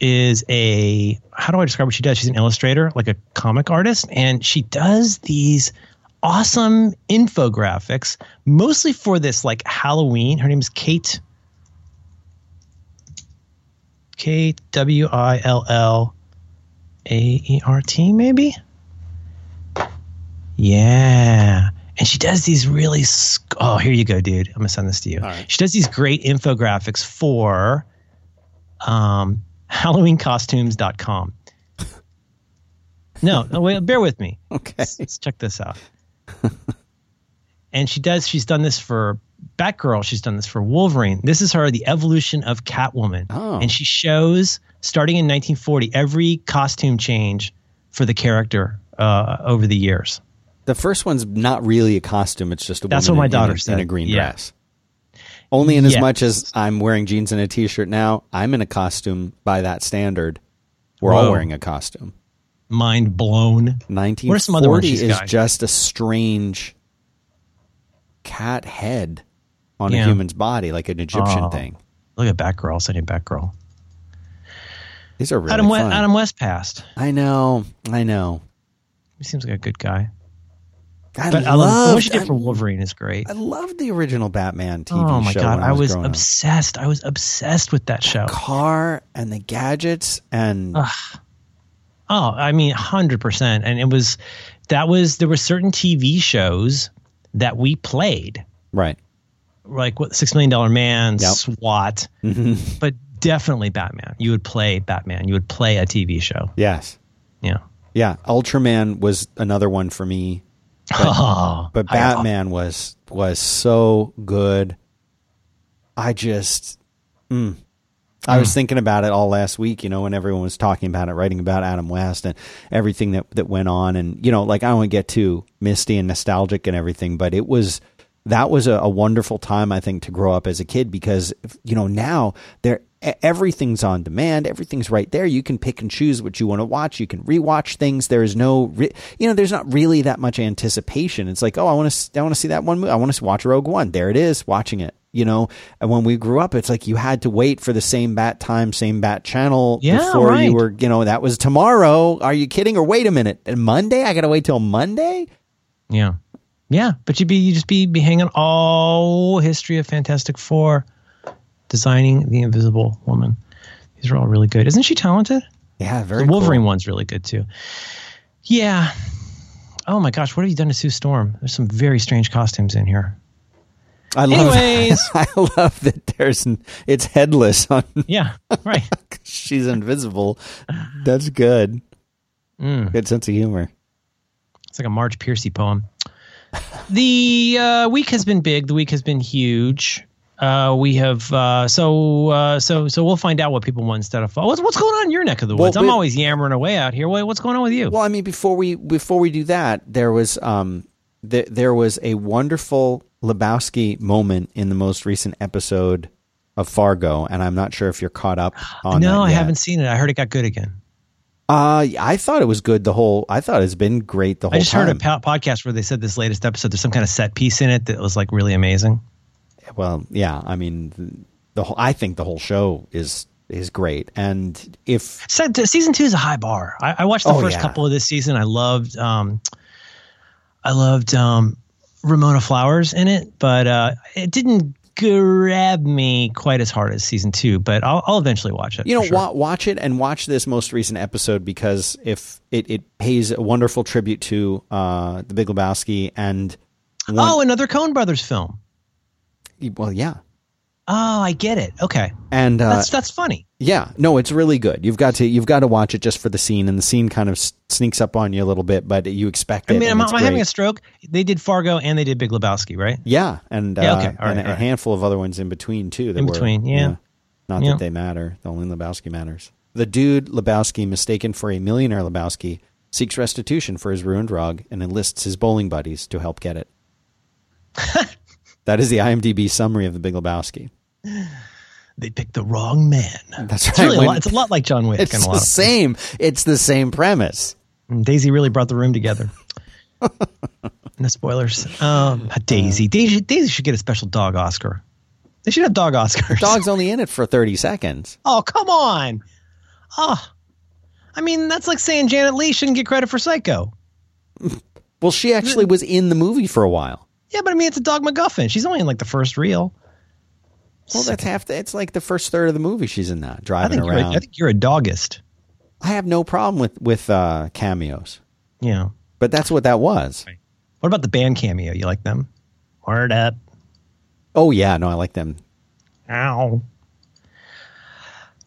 is a how do I describe what she does? She's an illustrator, like a comic artist, and she does these awesome infographics, mostly for this like Halloween. Her name is Kate. Kate W I L L A E R T, maybe? Yeah. And she does these really. sc- Oh, here you go, dude. I'm going to send this to you. Right. She does these great infographics for um, HalloweenCostumes.com. No, no, wait, bear with me. Okay. Let's, let's check this out. and she does. She's done this for Batgirl. She's done this for Wolverine. This is her, the evolution of Catwoman. Oh. And she shows, starting in 1940, every costume change for the character uh, over the years. The first one's not really a costume. It's just a That's what my in- daughter in, said. in a green Yeah. dress. Only in as much as I'm wearing jeans and a t-shirt now, I'm in a costume by that standard. We're all wearing a costume. Mind blown. 1940 What are some other is got? just a strange cat head on a human's body, like an Egyptian Oh. thing. Look at Batgirl. I'll send you Batgirl. These are really Adam, West, fun. Adam West passed. I know, I know. He seems like a good guy. I But I love, loved, what she did for Wolverine is great. I loved the original Batman TV show. oh my show. god, I was growing up. obsessed. I was obsessed with that show. car and the gadgets and Oh, I mean, hundred percent. And it was that was there were certain TV shows that we played, right. like what Six Million Dollar Man, Yep. SWAT, mm-hmm. but definitely Batman. You would play Batman. You would play a TV show. Yes. Yeah. Yeah. Ultraman was another one for me, oh, but Batman was was so good. I just mm. I Hmm. was thinking about it all last week, you know, when everyone was talking about it, writing about Adam West and everything that that went on and you know, like I don't want to get too misty and nostalgic and everything, but it was that was a, a wonderful time I think to grow up as a kid because you know, now there everything's on demand, everything's right there. You can pick and choose what you want to watch. You can rewatch things. There is no re- you know, there's not really that much anticipation. It's like, "Oh, I want to I want to see that one movie. I want to watch Rogue One." There it is, watching it you know and when we grew up it's like you had to wait for the same bat time same bat channel Yeah, before right. you were you know that was tomorrow are you kidding or wait a minute and monday i gotta wait till monday Yeah. Yeah. But you'd be you just be, be hanging all history of Fantastic Four, designing the Invisible Woman. These are all really good. Isn't she talented? yeah very the Wolverine cool. one's really good too. Yeah. Oh my gosh, what have you done to Sue Storm? There's some very strange costumes in here. i love Anyways. i love that there's it's headless on Yeah. Right. she's invisible that's good Mm. good sense of humor It's like a Marge Piercy poem. The uh, week has been big. The week has been huge. Uh, we have uh, so uh, so so we'll find out what people want instead of what's what's going on in your neck of the Well, woods. I'm always yammering away out here. What's going on with you? Well, I mean, before we before we do that, there was um th- there was a wonderful Lebowski moment in the most recent episode of Fargo, and I'm not sure if you're caught up on. no, I haven't seen it. I heard it got good again. Uh, I thought it was good. The whole I thought it's been great the whole I just time. heard a po- podcast where they said this latest episode. There's some kind of set piece in it that was like really amazing. Well, yeah. I mean, the, the whole I think the whole show is is great, and if Se- season two is a high bar. I, I watched the Oh, first yeah. couple of this season. I loved, um, I loved um, Ramona Flowers in it, but uh, it didn't grab me quite as hard as season two, but I'll, I'll eventually watch it. You know, sure. wa- watch it and watch this most recent episode because if it, it pays a wonderful tribute to uh, the Big Lebowski and one, oh, another Coen Brothers film. Well, yeah, Oh, I get it. Okay, and uh, that's that's funny. yeah, no, it's really good. You've got to you've got to watch it just for the scene, and the scene kind of s- sneaks up on you a little bit, but you expect it. I mean, am, I having a stroke? They did Fargo and they did Big Lebowski, right? Yeah, and Yeah, uh, okay. And all a handful of other ones in between too. That In were, between, yeah. Not Yeah. that they matter. The Only Lebowski matters. The dude Lebowski, mistaken for a millionaire Lebowski, seeks restitution for his ruined rug and enlists his bowling buddies to help get it. that is the IMDb summary of the Big Lebowski. They picked the wrong man. That's It's right. really a lot. It's a lot like John Wick. It's the same. It's the same premise. And Daisy really brought the room together. no spoilers. Um, Daisy. Daisy. Daisy should get a special dog Oscar. They should have dog Oscars. Dog's only in it for thirty seconds. Oh, come on. Oh, I mean, that's like saying Janet Leigh shouldn't get credit for Psycho. Well, she actually was in the movie for a while. Yeah, but I mean, it's a dog MacGuffin. She's only in like the first reel. Well, that's half. The, it's like the first third of the movie she's in that I driving think around. I think you're a doggist. I have no problem with with uh, cameos, Yeah. but that's what that was. What about the band cameo? You like them? Word up. Oh yeah, no, I like them. Ow.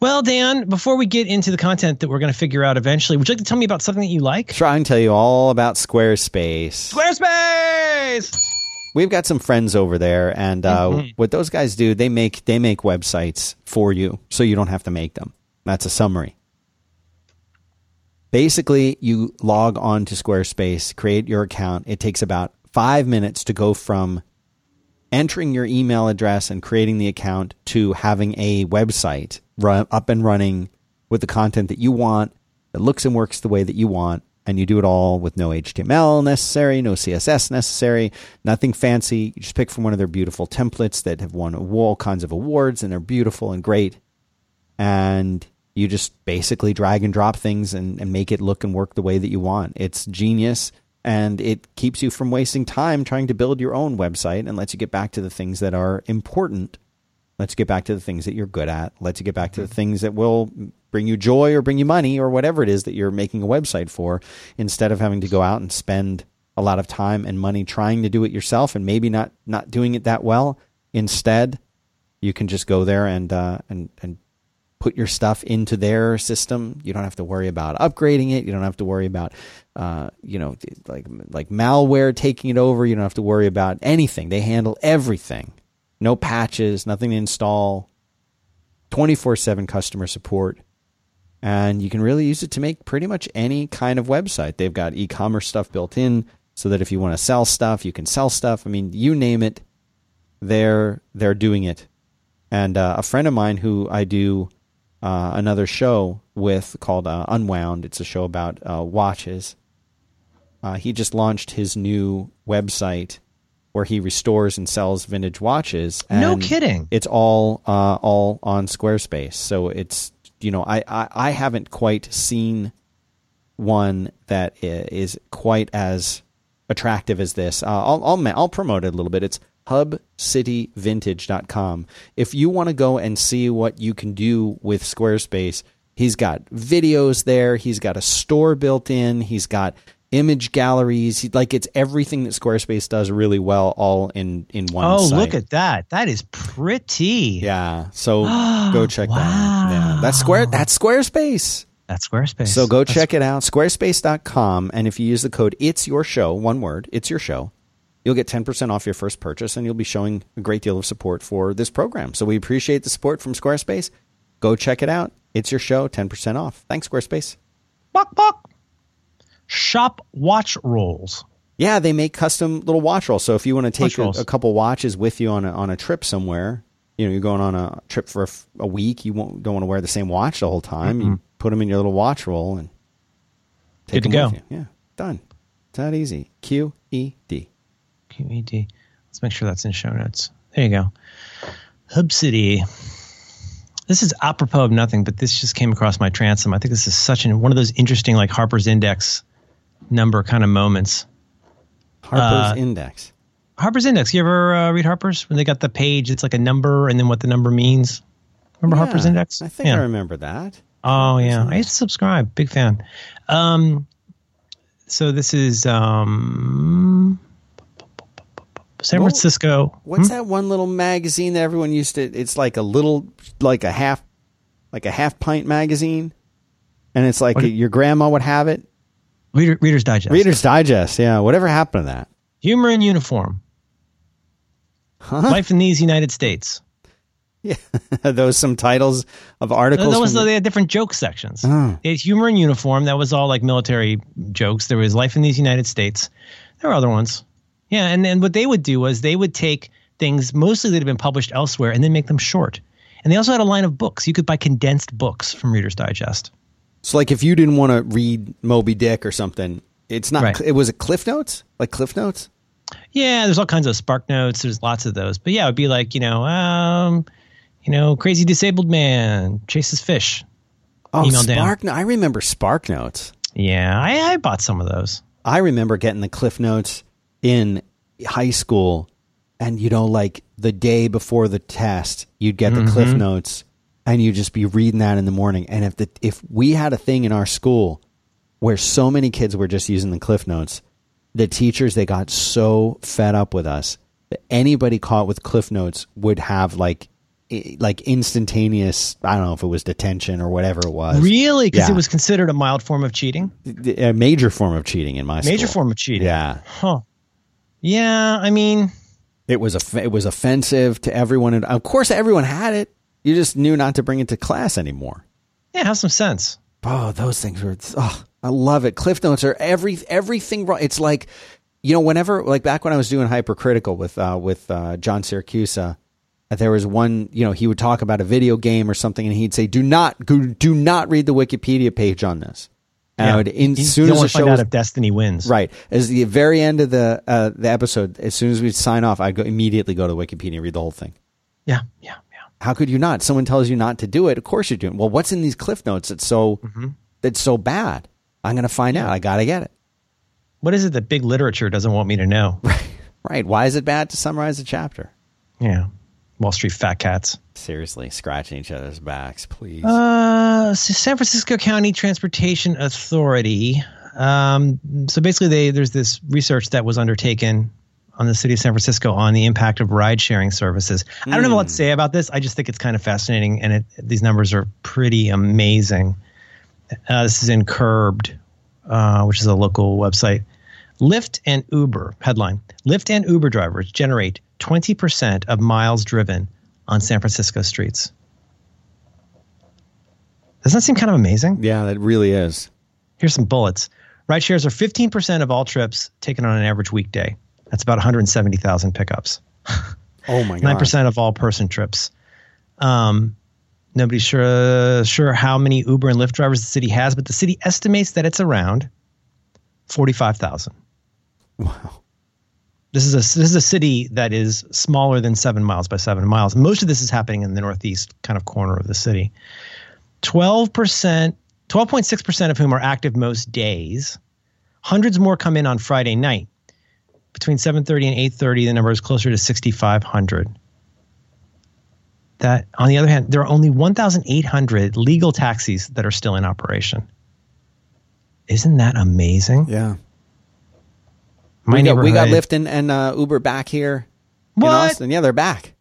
Well, Dan, before we get into the content that we're going to figure out eventually, would you like to tell me about something that you like? Try and tell you all about Squarespace. Squarespace. We've got some friends over there, and uh, Mm-hmm. what those guys do, they make they make websites for you, so you don't have to make them. That's a summary. Basically, you log on to Squarespace, create your account. It takes about five minutes to go from entering your email address and creating the account to having a website run, up and running with the content that you want that looks and works the way that you want and you do it all with no HTML necessary, no CSS necessary, nothing fancy. You just pick from one of their beautiful templates that have won all kinds of awards and they're beautiful and great. And you just basically drag and drop things and, and make it look and work the way that you want. It's genius and it keeps you from wasting time trying to build your own website and lets you get back to the things that are important. Lets get back to the things that you're good at. Lets you get back to the mm-hmm. things that will bring you joy or bring you money or whatever it is that you're making a website for instead of having to go out and spend a lot of time and money trying to do it yourself and maybe not not doing it that well. Instead, you can just go there and uh, and and put your stuff into their system. You don't have to worry about upgrading it. You don't have to worry about, uh, you know, like like malware taking it over. You don't have to worry about anything. They handle everything. No patches, nothing to install. Twenty four seven customer support, and you can really use it to make pretty much any kind of website. They've got e commerce stuff built in, so that if you want to sell stuff, you can sell stuff. I mean, you name it, they're they're doing it. And uh, a friend of mine who I do uh, another show with called uh, Unwound. It's a show about uh, watches. Uh, he just launched his new website where he restores and sells vintage watches. No kidding. It's all uh, all on Squarespace. So it's you know I, I I haven't quite seen one that is quite as attractive as this. Uh, I'll, I'll I'll promote it a little bit. It's hubcityvintage.com. If you want to go and see what you can do with Squarespace, he's got videos there. He's got a store built in. He's got image galleries. Like it's everything that Squarespace does really well, all in in one. Oh, site. look at that. That is pretty. yeah. So go check that. out. Yeah, that's Square. That's Squarespace. That's Squarespace. So go That's- check it out, squarespace.com. And if you use the code It's Your Show, one word, It's Your Show, you'll get 10% off your first purchase and you'll be showing a great deal of support for this program. So we appreciate the support from Squarespace. Go check it out. It's Your Show, 10% off. Thanks, Squarespace. Bok, bok. Shop watch rolls. Yeah, they make custom little watch rolls. So if you want to take a, a couple watches with you on a, on a trip somewhere, you know, you're going on a trip for a week, you won't, don't want to wear the same watch the whole time. You put them in your little watch roll and take Good them go. with you. Yeah, done. It's that easy. Q E D. Q E D. Let's make sure that's in show notes. There you go. Hub City. This is apropos of nothing, but this just came across my transom. I think this is such an one of those interesting like Harper's Index number kind of moments. Harper's Uh, Index. Harper's Index. You ever uh, read Harper's when they got the page? It's like a number and then what the number means. Remember Yeah, Harper's Index? I think yeah. I remember that. Oh yeah, I used to subscribe. Big fan. Um, so this is um, San What- Francisco. What's Hmm? that one little magazine that everyone used to? It's like a little, like a half, like a half pint magazine, and it's like What- your grandma would have it. Reader, Reader's Digest. Reader's Digest, yeah. Whatever happened to that? Humor in Uniform. Huh? Life in these United States. Yeah, those some titles of articles. That was from they had different joke sections. Oh. Had Humor in Uniform. That was all like military jokes. There was Life in these United States. There were other ones. Yeah, and and what they would do was they would take things mostly that had been published elsewhere and then make them short. And they also had a line of books. You could buy condensed books from Reader's Digest. So, like, if you didn't want to read Moby Dick or something, it's not. Right. It was a Cliff Notes, like Cliff Notes. Yeah, there's all kinds of Spark Notes. There's lots of those. But yeah, it would be like you know, um, you know, crazy disabled man chases fish. Oh, Email down. Spark. I remember Spark Notes. Yeah, I, I bought some of those. I remember getting the Cliff Notes in high school, and you know, like the day before the test, you'd get the Cliff Notes, and you'd just be reading that in the morning. And if the if we had a thing in our school where so many kids were just using the Cliff Notes, the teachers they got so fed up with us that anybody caught with Cliff Notes would have like like instantaneous. I don't know if it was detention or whatever it was. Really? Because Yeah. it was considered a mild form of cheating. a major form of cheating in my Major school. form of cheating. Yeah. Huh. Yeah, I mean, It was off- it was offensive to everyone, and of course, everyone had it. You just knew not to bring it to class anymore. yeah, have some sense. Oh, those things were. Oh, I love it. Cliff notes are every everything wrong. It's like, you know, whenever like back when I was doing hypercritical with uh, with uh, John Siracusa, there was one. You know, he would talk about a video game or something, and he'd say, "Do not go, do not read the Wikipedia page on this." And I would, in, you, soon as the show was if Destiny wins. Right. As the very end of the uh, the episode, as soon as we sign off, I go immediately go to Wikipedia and read the whole thing. Yeah, yeah, yeah. How could you not? Someone tells you not to do it. Of course you're doing. Well, what's in these cliff notes that's so Mm-hmm. that's so bad? I'm going to find out. I got to get it. What is it that big literature doesn't want me to know? Right. Why is it bad to summarize a chapter? Yeah. Wall Street fat cats. Seriously, scratching each other's backs, please. Uh, so San Francisco County Transportation Authority. Um, so basically, they there's this research that was undertaken on the city of San Francisco on the impact of ride sharing services. I don't have a lot to say about this. I just think it's kind of fascinating, and it, these numbers are pretty amazing. Uh, this is in Curbed, uh, which is a local website. Lyft and Uber headline: Lyft and Uber drivers generate 20% of miles driven on San Francisco streets. Doesn't that seem kind of amazing? yeah, that really is. Here's some bullets. Ride shares are 15% of all trips taken on an average weekday. That's about 170,000 pickups. Oh my god. 9% of all person trips. Um, nobody's sure sure how many Uber and Lyft drivers the city has, but the city estimates that it's around 45,000. Wow. This is a this is a city that is smaller than seven miles by seven miles. Most of this is happening in the northeast kind of corner of the city. Twelve percent, twelve point six percent of whom are active most days. Hundreds more come in on Friday night. Between seven thirty and eight thirty, the number is closer to sixty five hundred. That, on the other hand, there are only one thousand eight hundred legal taxis that are still in operation. Isn't that amazing? Yeah. My we, got, we got Lyft and, and uh, Uber back here What? in Austin. Yeah, they're back.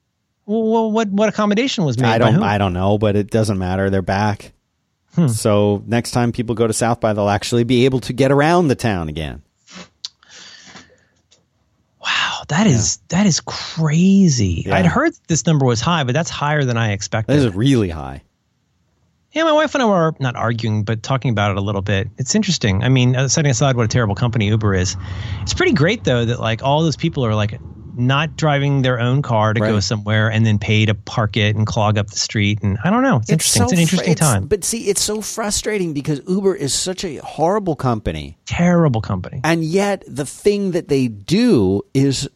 Well, what what accommodation was made? I don't? I don't know, but it doesn't matter. They're back. Hmm. So next time people go to South by, they'll actually be able to get around the town again. Wow, that is that is crazy. Yeah. I'd heard this number was high, but that's higher than I expected. This is really high. yeah, my wife and I were not arguing, but talking about it a little bit. It's interesting. I mean, uh, setting aside what a terrible company Uber is, it's pretty great though that like all those people are like not driving their own car to go somewhere and then pay to park it and clog up the street. And I don't know. It's, interesting. it's an fr- interesting it's- time. But see, it's so frustrating because Uber is such a horrible company. Terrible company. And yet the thing that they do is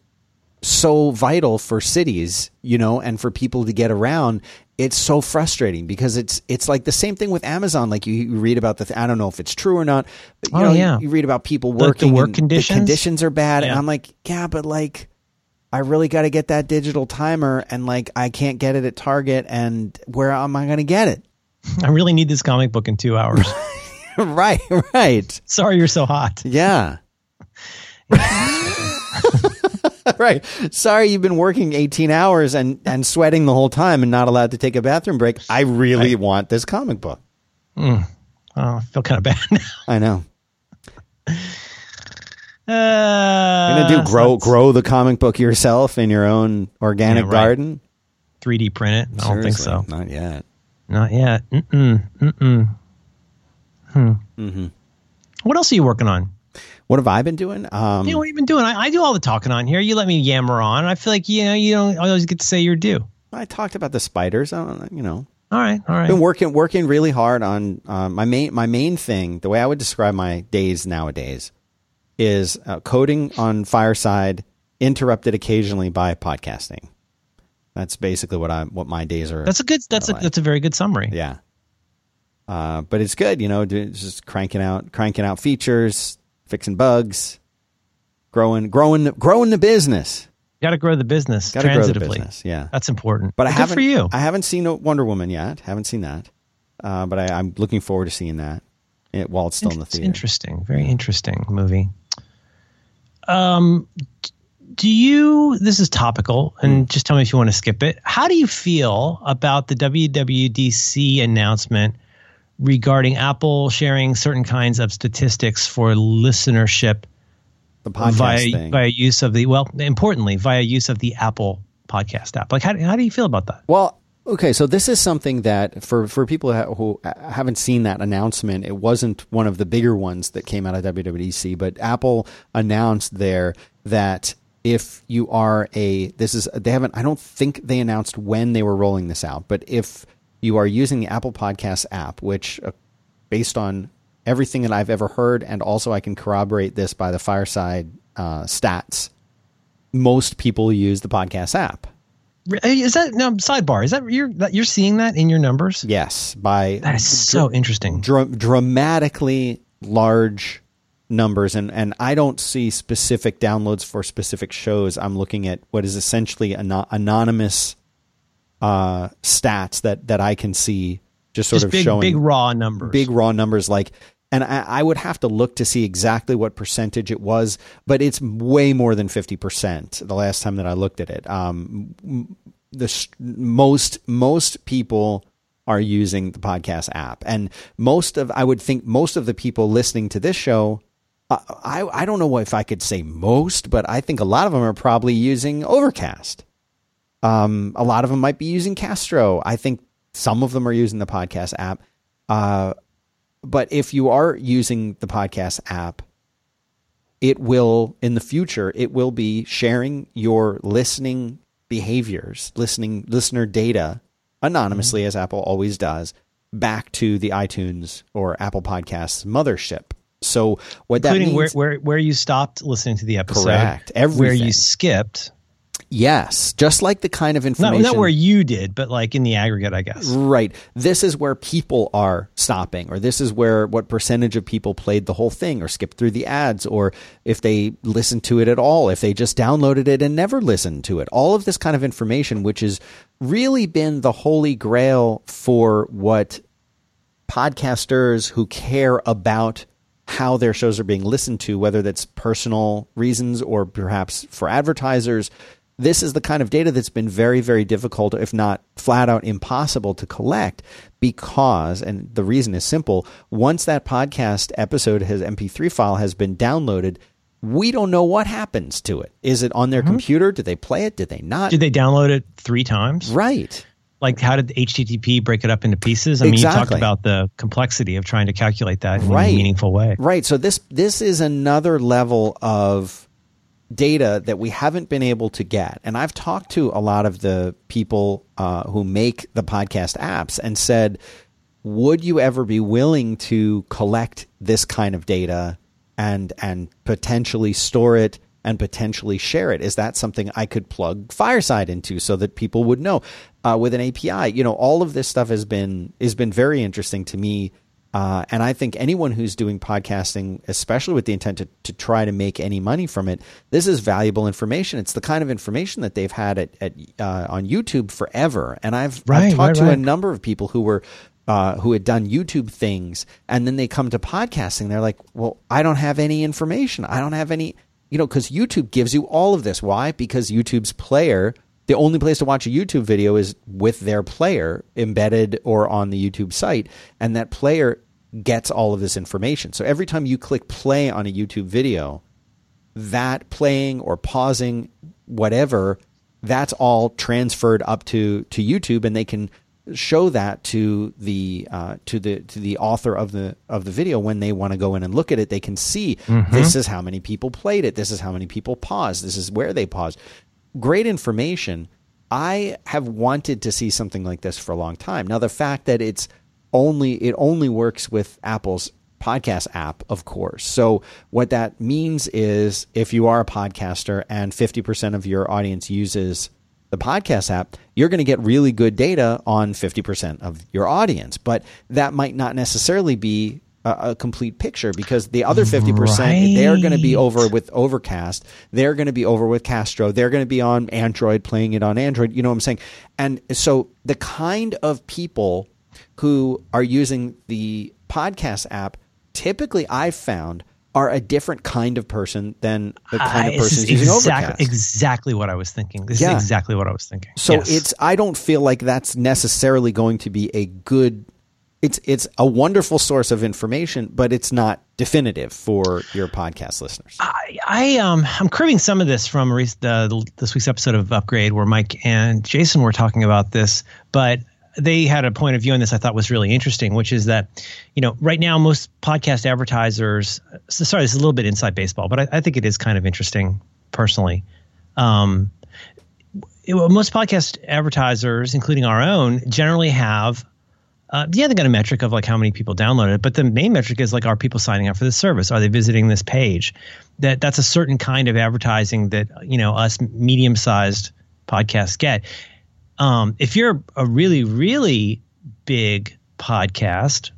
so vital for cities, you know, and for people to get around. It's so frustrating because it's it's like the same thing with Amazon. Like you, you read about the, th- I don't know if it's true or not, but you Oh, know, yeah. you, you read about people the working. work and conditions? The conditions are bad, and I'm like, yeah, but like, I really got to get that digital timer, and like I can't get it at Target, and where am I going to get it? I really need this comic book in two hours. right, right. Sorry, you're so hot. Yeah. right. Sorry, you've been working 18 hours and, and sweating the whole time and not allowed to take a bathroom break. I really I, want this comic book. Mm. Oh, I feel kind of bad now. I know. Uh, You're gonna do grow so grow the comic book yourself in your own organic yeah, right. garden. 3D print it? I don't think so. Not yet. Not yet. Mm-mm. Mm-mm. Hmm. Mm-hmm. What else are you working on? What have I been doing? Um, yeah, what have you been doing? I, I, do all the talking on here. You let me yammer on. I feel like you know you don't always get to say your due. I talked about the spiders. I don't, you know. All right, all right. Been working working really hard on uh, my main my main thing. The way I would describe my days nowadays is uh, coding on Fireside, interrupted occasionally by podcasting. That's basically what I what my days are. That's a good. That's a like. that's a very good summary. Yeah. Uh, but it's good, you know, just cranking out cranking out features, fixing bugs, growing growing growing the business. Got to grow the business Gotta transitively. Grow the business, yeah, that's important. But I good haven't for you. I haven't seen Wonder Woman yet. Haven't seen that. Uh, but I, am looking forward to seeing that it, while it's still in the theater. Interesting, very interesting movie. Um, do you? This is topical, and mm. just tell me if you want to skip it. How do you feel about the WWDC announcement regarding Apple sharing certain kinds of statistics for listenership? The podcast via, thing. via use of the well, importantly, via use of the Apple podcast app. Like, how, how do you feel about that? Well, Okay, so this is something that for for people who haven't seen that announcement, it wasn't one of the bigger ones that came out of WWDC, but Apple announced there that if you are a this is they haven't I don't think they announced when they were rolling this out, but if you are using the Apple Podcast app, which uh, based on everything that I've ever heard, and also I can corroborate this by the Fireside uh, stats, most people use the podcast app is that now sidebar? Is that you're that you're seeing that in your numbers? Yes, by that is so interesting. Dra- dramatically large numbers, and and I don't see specific downloads for specific shows. I'm looking at what is essentially an- anonymous uh, stats that that I can see, just sort just of big, showing big raw numbers, big raw numbers like and I, I, would have to look to see exactly what percentage it was, but it's way more than fifty percent. The last time that I looked at it, um, the most most people are using the podcast app, and most of I would think most of the people listening to this show. I I don't know if I could say most, but I think a lot of them are probably using Overcast. Um, a lot of them might be using Castro. I think some of them are using the podcast app. Uh, but if you are using the podcast app, it will in the future it will be sharing your listening behaviors, listening listener data anonymously mm-hmm. as Apple always does back to the iTunes or Apple Podcasts mothership. So what Including that means, where, where where you stopped listening to the episode, correct? Everything. Where you skipped, Yes, just like the kind of information. Not, not, where you did, but like in the aggregate, I guess. Right. This is where people are stopping, or this is where what percentage of people played the whole thing, or skipped through the ads, or if they listened to it at all, if they just downloaded it and never listened to it. All of this kind of information, which has really been the holy grail for what podcasters who care about how their shows are being listened to, whether that's personal reasons or perhaps for advertisers this is the kind of data that's been very, very difficult, if not flat out impossible to collect because, and the reason is simple, once that podcast episode has MP3 file has been downloaded, we don't know what happens to it. Is it on their mm-hmm. computer? Did they play it? Did they not? Did they download it three times? Right. Like, how did HTTP break it up into pieces? I mean, exactly. you talked about the complexity of trying to calculate that in right. a meaningful way. Right. So this this is another level of data that we haven't been able to get. And I've talked to a lot of the people uh, who make the podcast apps and said, would you ever be willing to collect this kind of data and and potentially store it and potentially share it? Is that something I could plug Fireside into so that people would know uh, with an API? You know, all of this stuff has been has been very interesting to me Uh, and I think anyone who's doing podcasting, especially with the intent to, to try to make any money from it, this is valuable information. It's the kind of information that they've had at, at uh, on YouTube forever. And I've, right, I've talked right, to right. a number of people who were uh, who had done YouTube things, and then they come to podcasting. They're like, "Well, I don't have any information. I don't have any, you know, because YouTube gives you all of this. Why? Because YouTube's player." The only place to watch a YouTube video is with their player embedded or on the YouTube site, and that player gets all of this information. So every time you click play on a YouTube video, that playing or pausing, whatever, that's all transferred up to to YouTube, and they can show that to the uh, to the to the author of the of the video when they want to go in and look at it. They can see this is how many people played it. This is how many people paused. This is where they paused. Great information. I have wanted to see something like this for a long time. Now the fact that it's only it only works with Apple's podcast app, of course. So what that means is if you are a podcaster and 50% of your audience uses the podcast app, you're going to get really good data on 50% of your audience. But that might not necessarily be a, a complete picture because the other 50%, they're going to be over with Overcast. They're going to be over with Castro. They're going to be on Android, playing it on Android. You know what I'm saying? And so the kind of people who are using the podcast app, typically I've found are a different kind of person than the kind of ah, person is who's using exactly, Overcast. exactly what I was thinking. This Yeah. is exactly what I was thinking. So Yes. it's I don't feel like that's necessarily going to be a good it's it's a wonderful source of information, but it's not definitive for your podcast listeners. I, I um I'm cribbing some of this from re- the, this week's episode of Upgrade, where Mike and Jason were talking about this, but they had a point of view on this I thought was really interesting, which is that you know right now most podcast advertisers. So sorry, this is a little bit inside baseball, but I, I think it is kind of interesting personally. Um, it- most podcast advertisers, including our own, generally have uh, yeah, they got a metric of like how many people downloaded it, but the main metric is like are people signing up for this service? Are they visiting this page? That that's a certain kind of advertising that you know us medium sized podcasts get. Um, if you're a really really big podcast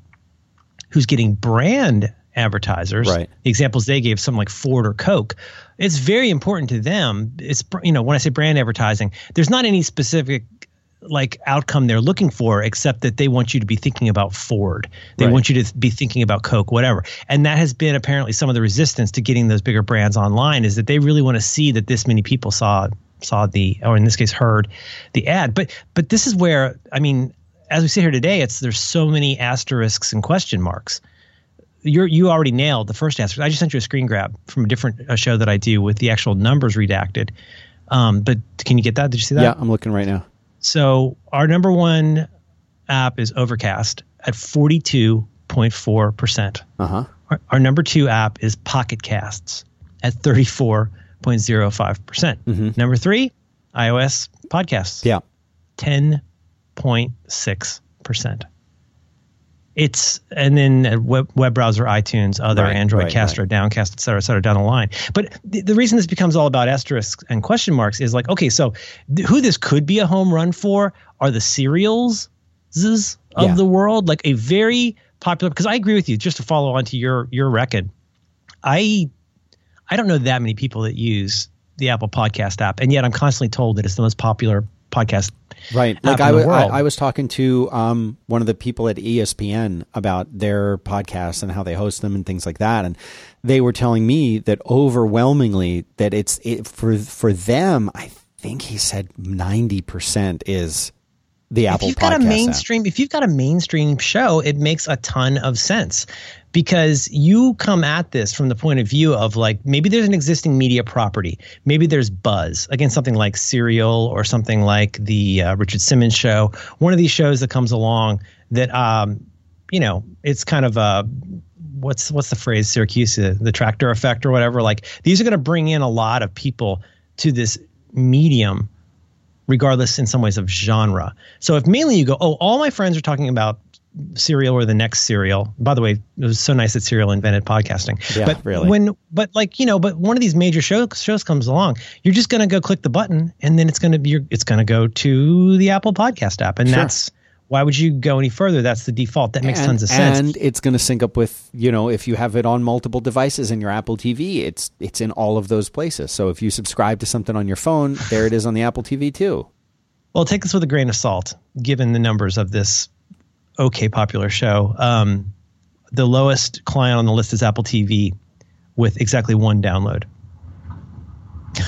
who's getting brand advertisers, Right. the examples they gave, something like Ford or Coke, it's very important to them. It's you know when I say brand advertising, there's not any specific like outcome they're looking for except that they want you to be thinking about Ford. They Right. want you to be thinking about Coke, whatever. And that has been apparently some of the resistance to getting those bigger brands online is that they really want to see that this many people saw saw the or in this case heard the ad. But but this is where I mean as we sit here today it's there's so many asterisks and question marks. You're you already nailed the first answer. I just sent you a screen grab from a different uh show that I do with the actual numbers redacted. Um, but can you get that? Did you see that? Yeah, I'm looking right now. So our number one app is Overcast at 42.4%. Uh huh. Our, our number two app is Pocket Casts at 34.05%. percent Number three, iOS Podcasts, Yeah. 10.6%. It's and then web, web browser, iTunes, other Right, Android, right, Castro, Downcast, et cetera, et cetera, down the line. But the, the reason this becomes all about asterisks and question marks is like, okay, so th- who this could be a home run for are the serials of Yeah. the world, like a very popular. Because I agree with you. Just to follow on to your your record, I I don't know that many people that use the Apple Podcast app, and yet I'm constantly told that it's the most popular podcast. Right. Like in I the. I, I was talking to um, one of the people at ESPN about their podcasts and how they host them and things like that, and they were telling me that overwhelmingly that it's it, for for them. I think he said ninety percent is the Apple if you've got a Podcast app. mainstream if you've got a mainstream show it makes a ton of sense because you come at this from the point of view of like maybe there's an existing media property. Maybe there's buzz. Against something like serial or something like the uh, richard simmons show. One of these shows that comes along that um you know it's kind of a what's what's the phrase? Syracuse the, the tractor effect or whatever. Like these are going to bring in a lot of people to this medium regardless in some ways of genre. So if mainly you go, oh, all my friends are talking about serial or the next serial. By the way, it was so nice that serial invented podcasting. Yeah, but really. when but like, you know, but one of these major shows shows comes along, you're just going to go click the button and then it's going to be your, it's going to go to the Apple Podcast app and Sure. that's why would you go any further? That's the default. That makes and, tons of sense. And it's going to sync up with you know if you have it on multiple devices in your Apple TV, it's it's in all of those places. So if you subscribe to something on your phone, there it is on the Apple TV too. Well, take this with a grain of salt, given the numbers of this okay popular show. Um, the lowest client on the list is Apple TV, with exactly one download.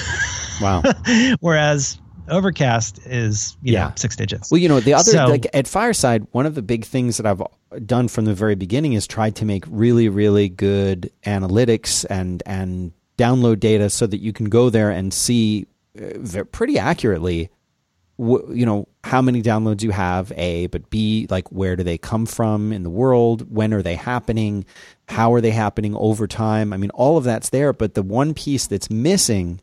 Wow. Whereas Overcast is you Yeah. know six digits. Well, you know, the other So- like at Fireside, one of the big things that I've done from the very beginning is tried to make really, really good analytics and and download data so that you can go there and see uh, pretty accurately, wh- you know, how many downloads you have. A, but B, like where do they come from in the world? When are they happening? How are they happening over time? I mean, all of that's there, but the one piece that's missing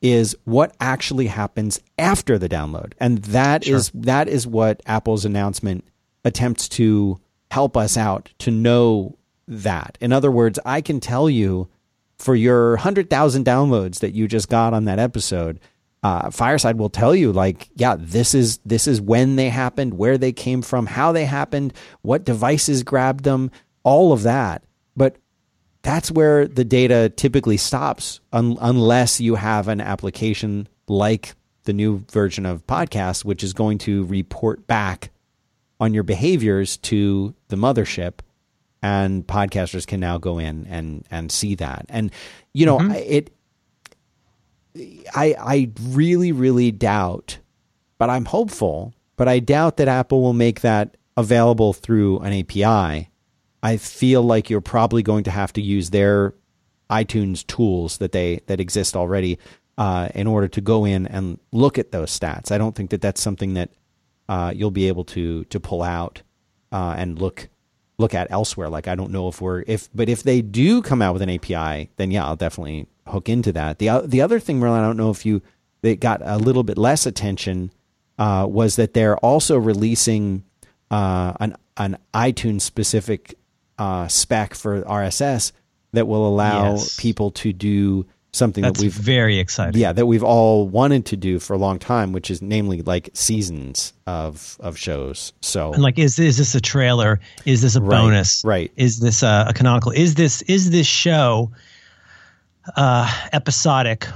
is what actually happens after the download. And that is that is what Apple's announcement attempts to help us out to know that. In other words, I can tell you for your 100,000 downloads that you just got on that episode, uh, Fireside will tell you like, yeah, this is this is when they happened, where they came from, how they happened, what devices grabbed them, all of that. But that's where the data typically stops un- unless you have an application like the new version of podcast which is going to report back on your behaviors to the mothership and podcasters can now go in and and see that and you know it i i really really doubt but i'm hopeful but i doubt that apple will make that available through an api I feel like you're probably going to have to use their iTunes tools that they that exist already uh, in order to go in and look at those stats. I don't think that that's something that uh, you'll be able to to pull out uh, and look look at elsewhere. Like I don't know if we're if but if they do come out with an API, then yeah, I'll definitely hook into that. the The other thing, Merlin, I don't know if you they got a little bit less attention uh, was that they're also releasing uh, an an iTunes specific uh, spec for RSS that will allow Yes. people to do something That's that we've very excited. yeah that we've all wanted to do for a long time, which is namely like seasons of of shows. So And like, is is this a trailer? Is this a Right, bonus? right. Is this a, a canonical? Is this is this show uh, episodic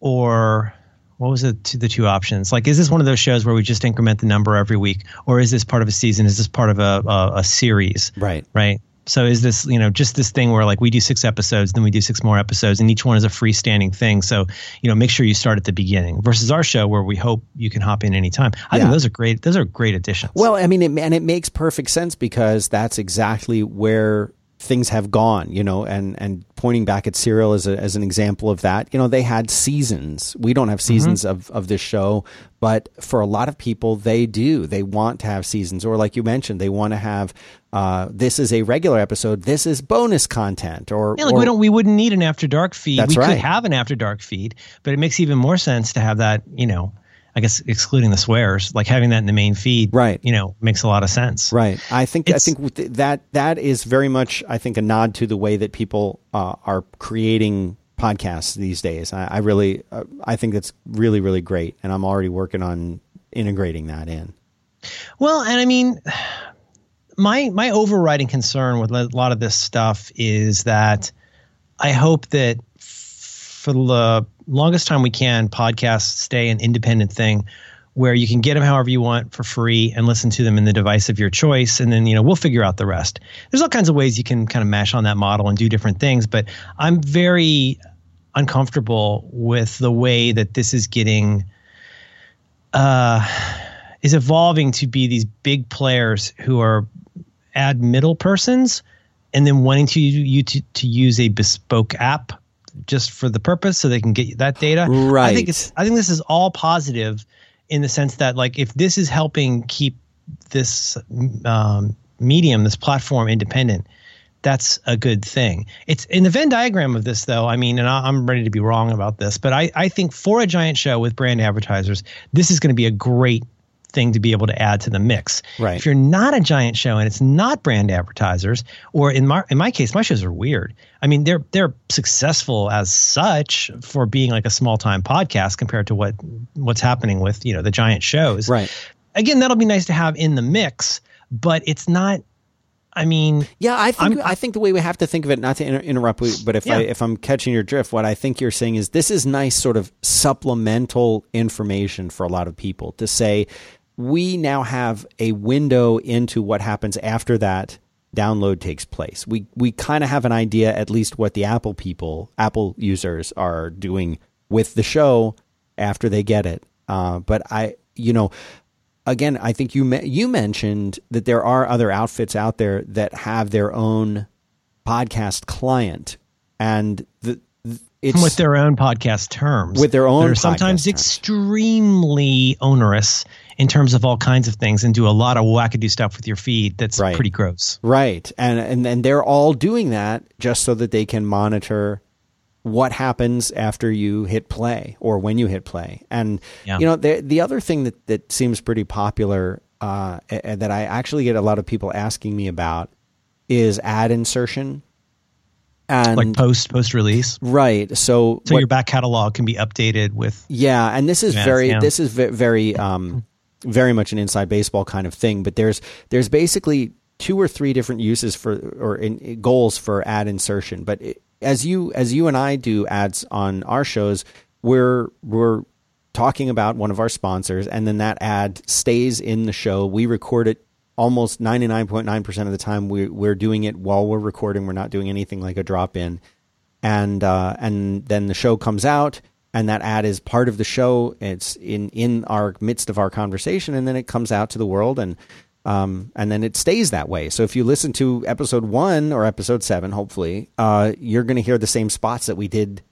or what was it? To the two options. Like, is this one of those shows where we just increment the number every week, or is this part of a season? Is this part of a a, a series? right, Right. So is this you know just this thing where like we do six episodes, then we do six more episodes, and each one is a freestanding thing. So you know make sure you start at the beginning versus our show where we hope you can hop in anytime. I Yeah. think those are great. Those are great additions. Well, I mean, it, and it makes perfect sense because that's exactly where things have gone, you know, and, and pointing back at Serial as, a, as an example of that, you know, they had seasons. We don't have seasons of, of this show, but for a lot of people, they do. They want to have seasons, or like you mentioned, they want to have, uh, this is a regular episode, this is bonus content, or, Yeah, like or- we don't we wouldn't need an after dark feed. That's we right. could have an after dark feed, but it makes even more sense to have that, you know, I guess excluding the swears, like having that in the main feed, Right. You know, makes a lot of sense. Right. I think I think that that is very much I think a nod to the way that people uh, are creating podcasts these days. I, I really uh, I think that's really really great, and I'm already working on integrating that in. Well, and I mean, my my overriding concern with a lot of this stuff is that I hope that for the longest time we can, podcasts stay an independent thing where you can get them however you want for free and listen to them in the device of your choice. And then you know we'll figure out the rest. There's all kinds of ways you can kind of mash on that model and do different things but i'm very uncomfortable with the way that this is getting uh is evolving to be these big players who are ad middle persons and then wanting to you to, to use a bespoke app just for the purpose so they can get that data. Right. I think it's I think this is all positive in the sense that like if this is helping keep this um, medium, this platform independent, that's a good thing. It's in the Venn diagram of this, though. I mean, and I, I'm ready to be wrong about this, but I, I think for a giant show with brand advertisers, this is going to be a great thing to be able to add to the mix. Right. If you're not a giant show and it's not brand advertisers, or in my in my case, my shows are weird. I mean, they're they're successful as such for being like a small time podcast compared to what what's happening with you know the giant shows. Right. again, that'll be nice to have in the mix, but it's not. I mean, yeah, I think I'm, i think the way we have to think of it, not to inter- interrupt, but if yeah. I if I'm catching your drift, what I think you're saying is this is nice, sort of supplemental information for a lot of people to say we now have a window into what happens after that download takes place. We we kind of have an idea, at least, what the Apple people, Apple users, are doing with the show after they get it. Uh, but I, you know, again, I think you you mentioned that there are other outfits out there that have their own podcast client, and the it's with their own podcast terms, with their own, that are sometimes extremely onerous in terms of all kinds of things, and do a lot of wackadoo stuff with your feed. That's right. pretty gross, right? And and and they're all doing that just so that they can monitor what happens after you hit play or when you hit play. And yeah. you know, the the other thing that that seems pretty popular uh, that I actually get a lot of people asking me about is ad insertion. And like post post release, right? So, so what, your back catalog can be updated with yeah, and this is very yeah. this is very um, very much an inside baseball kind of thing. But there's there's basically two or three different uses for or in, goals for ad insertion. But it, as you as you and I do ads on our shows, we're we're talking about one of our sponsors, and then that ad stays in the show. We record it almost ninety nine point nine percent of the time. We we're doing it while we're recording. We're not doing anything like a drop in, and uh, and then the show comes out. And that ad is part of the show. It's in, in our midst of our conversation, and then it comes out to the world. And um, and then it stays that way. So if you listen to episode one or episode seven, hopefully, uh, you're going to hear the same spots that we did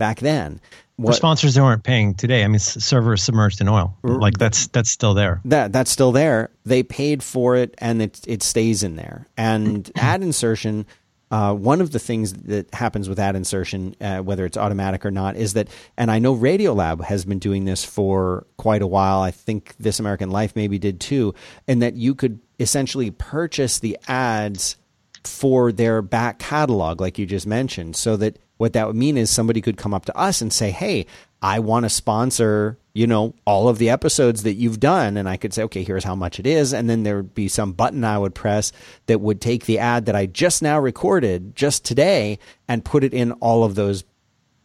back then. What, For sponsors who aren't paying today, I mean, server submerged in oil, like that's that's still there. That that's still there. They paid for it, and it it stays in there. And ad insertion uh, one of the things that happens with ad insertion, uh, whether it's automatic or not, is that, and I know Radiolab has been doing this for quite a while. I think This American Life maybe did too, and that you could essentially purchase the ads for their back catalog, like you just mentioned, so that what that would mean is somebody could come up to us and say, "Hey, I want to sponsor, you know, all of the episodes that you've done. And I could say, okay, here's how much it is. And then there would be some button I would press that would take the ad that I just now recorded just today and put it in all of those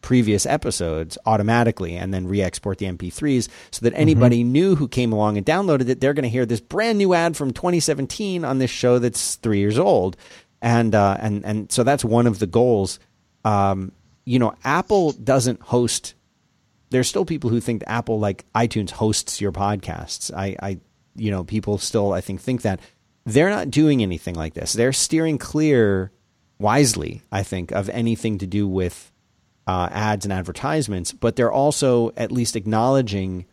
previous episodes automatically and then re-export the MP3s so that anybody mm-hmm. new who came along and downloaded it, they're going to hear this brand new ad from 2017 on this show that's three years old. And, uh, and, and so that's one of the goals. Um, you know, Apple doesn't host there's still people who think Apple, like iTunes, hosts your podcasts. I, I, you know, people still, I think, think that they're not doing anything like this. They're steering clear wisely, I think, of anything to do with uh, ads and advertisements, but they're also at least acknowledging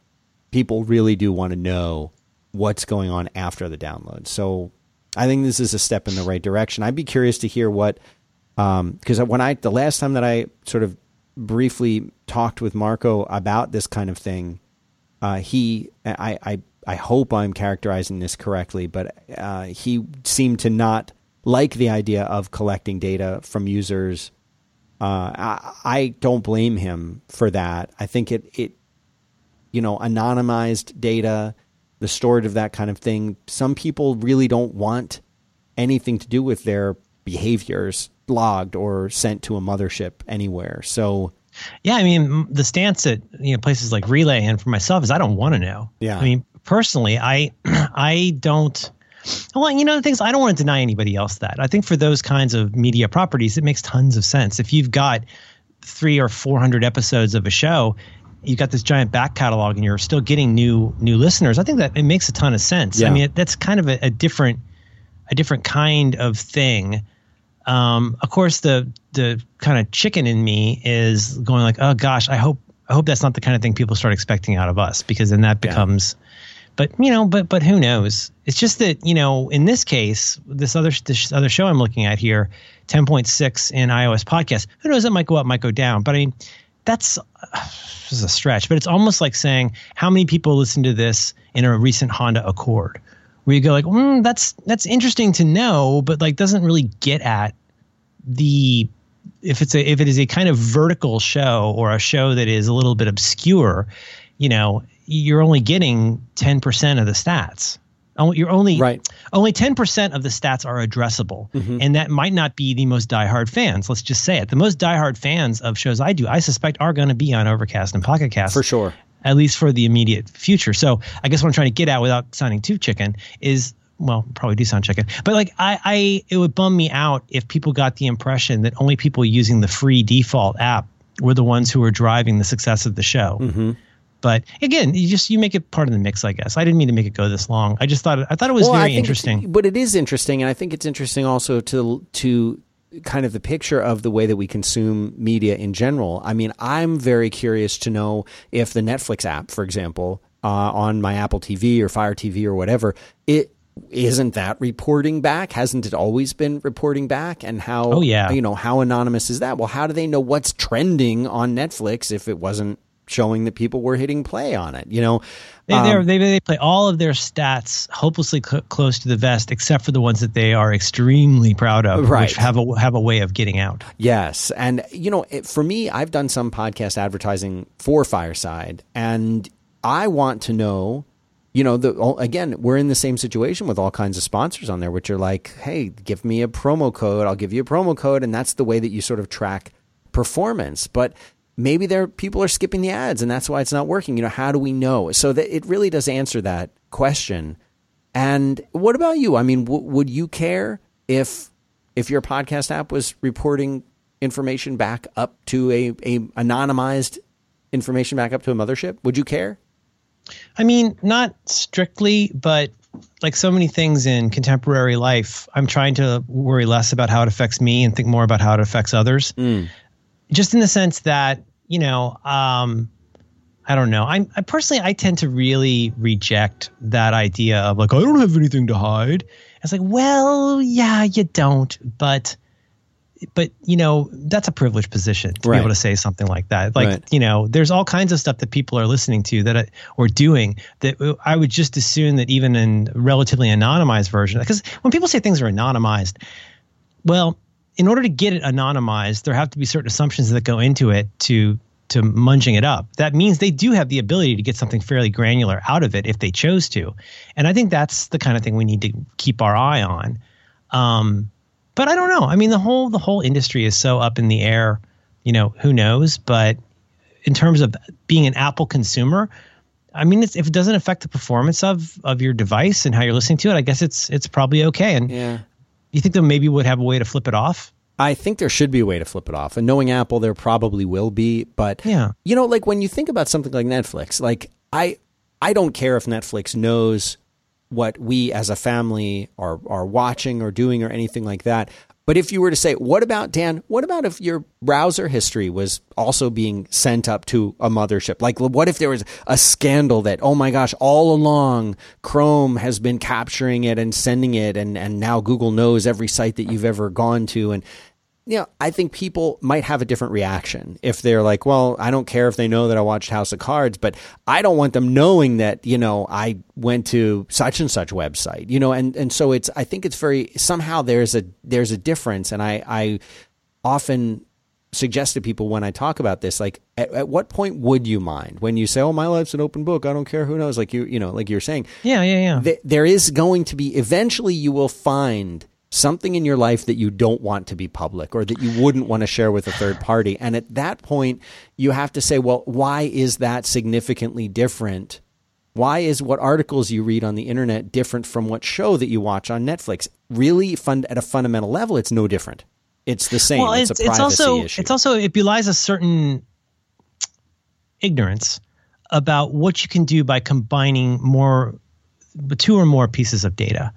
people really do want to know what's going on after the download. So I think this is a step in the right direction. I'd be curious to hear what, because um, when I the last time that I sort of briefly talked with Marco about this kind of thing, uh, he I, I I hope I'm characterizing this correctly, but uh, he seemed to not like the idea of collecting data from users. Uh, I, I, don't blame him for that. I think it it you know anonymized data, the storage of that kind of thing. Some people really don't want anything to do with their behaviors logged or sent to a mothership anywhere. So yeah, I mean the stance at you know places like Relay and for myself is I don't want to know. Yeah, I mean personally, I I don't. Well, you know the things I don't want to deny anybody else that. I think for those kinds of media properties, it makes tons of sense. If you've got three or four hundred episodes of a show, you've got this giant back catalog, and you're still getting new new listeners. I think that it makes a ton of sense. Yeah. I mean, that's kind of a, a different a different kind of thing um, of course, the the kind of chicken in me is going like, oh gosh, I hope I hope that's not the kind of thing people start expecting out of us because then that becomes. Yeah. But you know, but but who knows? It's just that you know, in this case, this other this other show I'm looking at here, 10.6 in iOS podcast. Who knows? It might go up, might go down. But I mean, that's uh, this is a stretch. But it's almost like saying how many people listen to this in a recent Honda Accord where you go like, mm, that's that's interesting to know, but like doesn't really get at the if it's a if it is a kind of vertical show or a show that is a little bit obscure, you know, you're only getting 10% of the stats. You're only right. only 10% of the stats are addressable. Mm-hmm. And that might not be the most diehard fans. Let's just say it. The most diehard fans of shows I do, I suspect are going to be on Overcast and Pocket Cast. For sure. At least for the immediate future. So I guess what I'm trying to get at without sounding too chicken is well, probably do sound chicken, but like I, I, it would bum me out if people got the impression that only people using the free default app were the ones who were driving the success of the show. Mm-hmm. But again, you just you make it part of the mix, I guess. I didn't mean to make it go this long. I just thought I thought it was well, very interesting. But it is interesting, and I think it's interesting also to to kind of the picture of the way that we consume media in general. I mean, I'm very curious to know if the Netflix app, for example, uh, on my Apple TV or Fire TV or whatever, it isn't that reporting back? Hasn't it always been reporting back? And how? Oh yeah. You know how anonymous is that? Well, how do they know what's trending on Netflix if it wasn't showing that people were hitting play on it. You know, they um, they, they play all of their stats hopelessly cl- close to the vest, except for the ones that they are extremely proud of, right. which have a have a way of getting out. Yes, and you know, it, for me, I've done some podcast advertising for Fireside, and I want to know. You know, the, again, we're in the same situation with all kinds of sponsors on there, which are like, "Hey, give me a promo code. I'll give you a promo code," and that's the way that you sort of track performance. But maybe there people are skipping the ads and that's why it's not working. You know, how do we know? So that it really does answer that question. And what about you? I mean, w- would you care if if your podcast app was reporting information back up to a, a anonymized information back up to a mothership? Would you care? I mean, not strictly, but like so many things in contemporary life, I'm trying to worry less about how it affects me and think more about how it affects others. Mm just in the sense that you know um, I don't know. I'm I personally I tend to really reject that idea of like I don't have anything to hide. It's like, well, yeah, you don't, but but you know that's a privileged position to right. be able to say something like that. Like right. you know, there's all kinds of stuff that people are listening to that or doing that I would just assume that even in relatively anonymized version, because when people say things are anonymized, well, in order to get it anonymized, there have to be certain assumptions that go into it to to munging it up. That means they do have the ability to get something fairly granular out of it if they chose to, and I think that's the kind of thing we need to keep our eye on. Um, but I don't know. I mean, the whole the whole industry is so up in the air. You know, who knows? But in terms of being an Apple consumer, I mean, if it doesn't affect the performance of of your device and how you're listening to it, I guess it's it's probably okay. And yeah you think they maybe would have a way to flip it off? I think there should be a way to flip it off. And knowing Apple, there probably will be. But yeah. you know, like when you think about something like Netflix, like I I don't care if Netflix knows what we as a family are are watching or doing or anything like that. But if you were to say, what about Dan? What about if your browser history was also being sent up to a mothership? Like, what if there was a scandal that, oh my gosh, all along Chrome has been capturing it and sending it, and and now Google knows every site that you've ever gone to, and you know, I think people might have a different reaction if they're like, well, I don't care if they know that I watched House of Cards, but I don't want them knowing that, you know, I went to such and such website, you know, and, and so it's, I think it's very, somehow there's a, there's a difference. And I, I often suggest to people when I talk about this, like, at, at what point would you mind when you say, oh, my life's an open book. I don't care who knows. Like you, you know, like you're saying. Yeah, yeah, yeah. Th- there is going to be, eventually you will find something in your life that you don't want to be public or that you wouldn't want to share with a third party. And at that point, you have to say, well, why is that significantly different? Why is what articles you read on the internet different from what show that you watch on Netflix? Really, fun, at a fundamental level, it's no different. It's the same. Well, it's, it's, a privacy it's also, issue. It's also it belies a certain ignorance about what you can do by combining more, two or more pieces of data.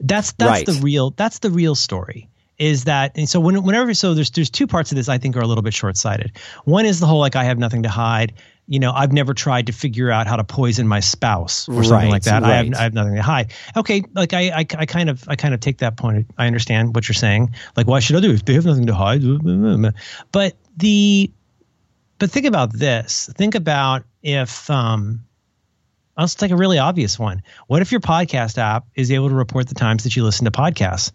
That's that's right. the real that's the real story. Is that and so when, whenever so there's there's two parts of this I think are a little bit short sighted. One is the whole like I have nothing to hide. You know, I've never tried to figure out how to poison my spouse or something right, like that. Right. I have I have nothing to hide. Okay, like I, I I kind of I kind of take that point. I understand what you're saying. Like why should I do if they have nothing to hide? But the but think about this. Think about if um Let's take a really obvious one. What if your podcast app is able to report the times that you listen to podcasts?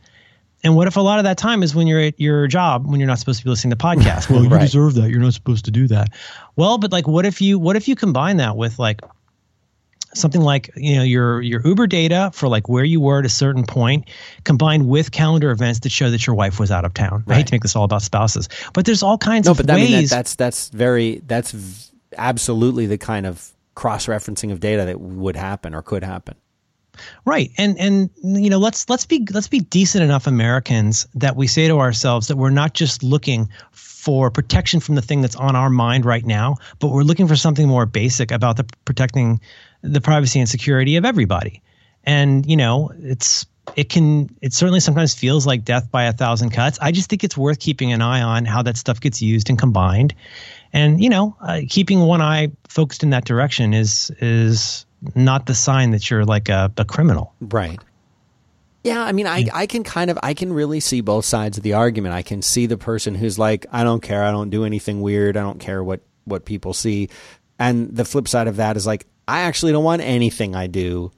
And what if a lot of that time is when you're at your job when you're not supposed to be listening to podcasts? Well, you right. deserve that. You're not supposed to do that. Well, but like what if you what if you combine that with like something like you know your your Uber data for like where you were at a certain point, combined with calendar events that show that your wife was out of town. I hate to make this all about spouses, but there's all kinds no, of but ways. I mean, that, that's that's very that's v- absolutely the kind of cross referencing of data that would happen or could happen. Right. And and you know, let's let's be let's be decent enough Americans that we say to ourselves that we're not just looking for protection from the thing that's on our mind right now, but we're looking for something more basic about the protecting the privacy and security of everybody. And you know, it's it can it certainly sometimes feels like death by a thousand cuts. I just think it's worth keeping an eye on how that stuff gets used and combined. And you know, uh, keeping one eye focused in that direction is is not the sign that you're like a, a criminal. Right. Yeah, I mean, I, I can kind of, I can really see both sides of the argument. I can see the person who's like, I don't care, I don't do anything weird, I don't care what, what people see. And the flip side of that is like, I actually don't want anything I do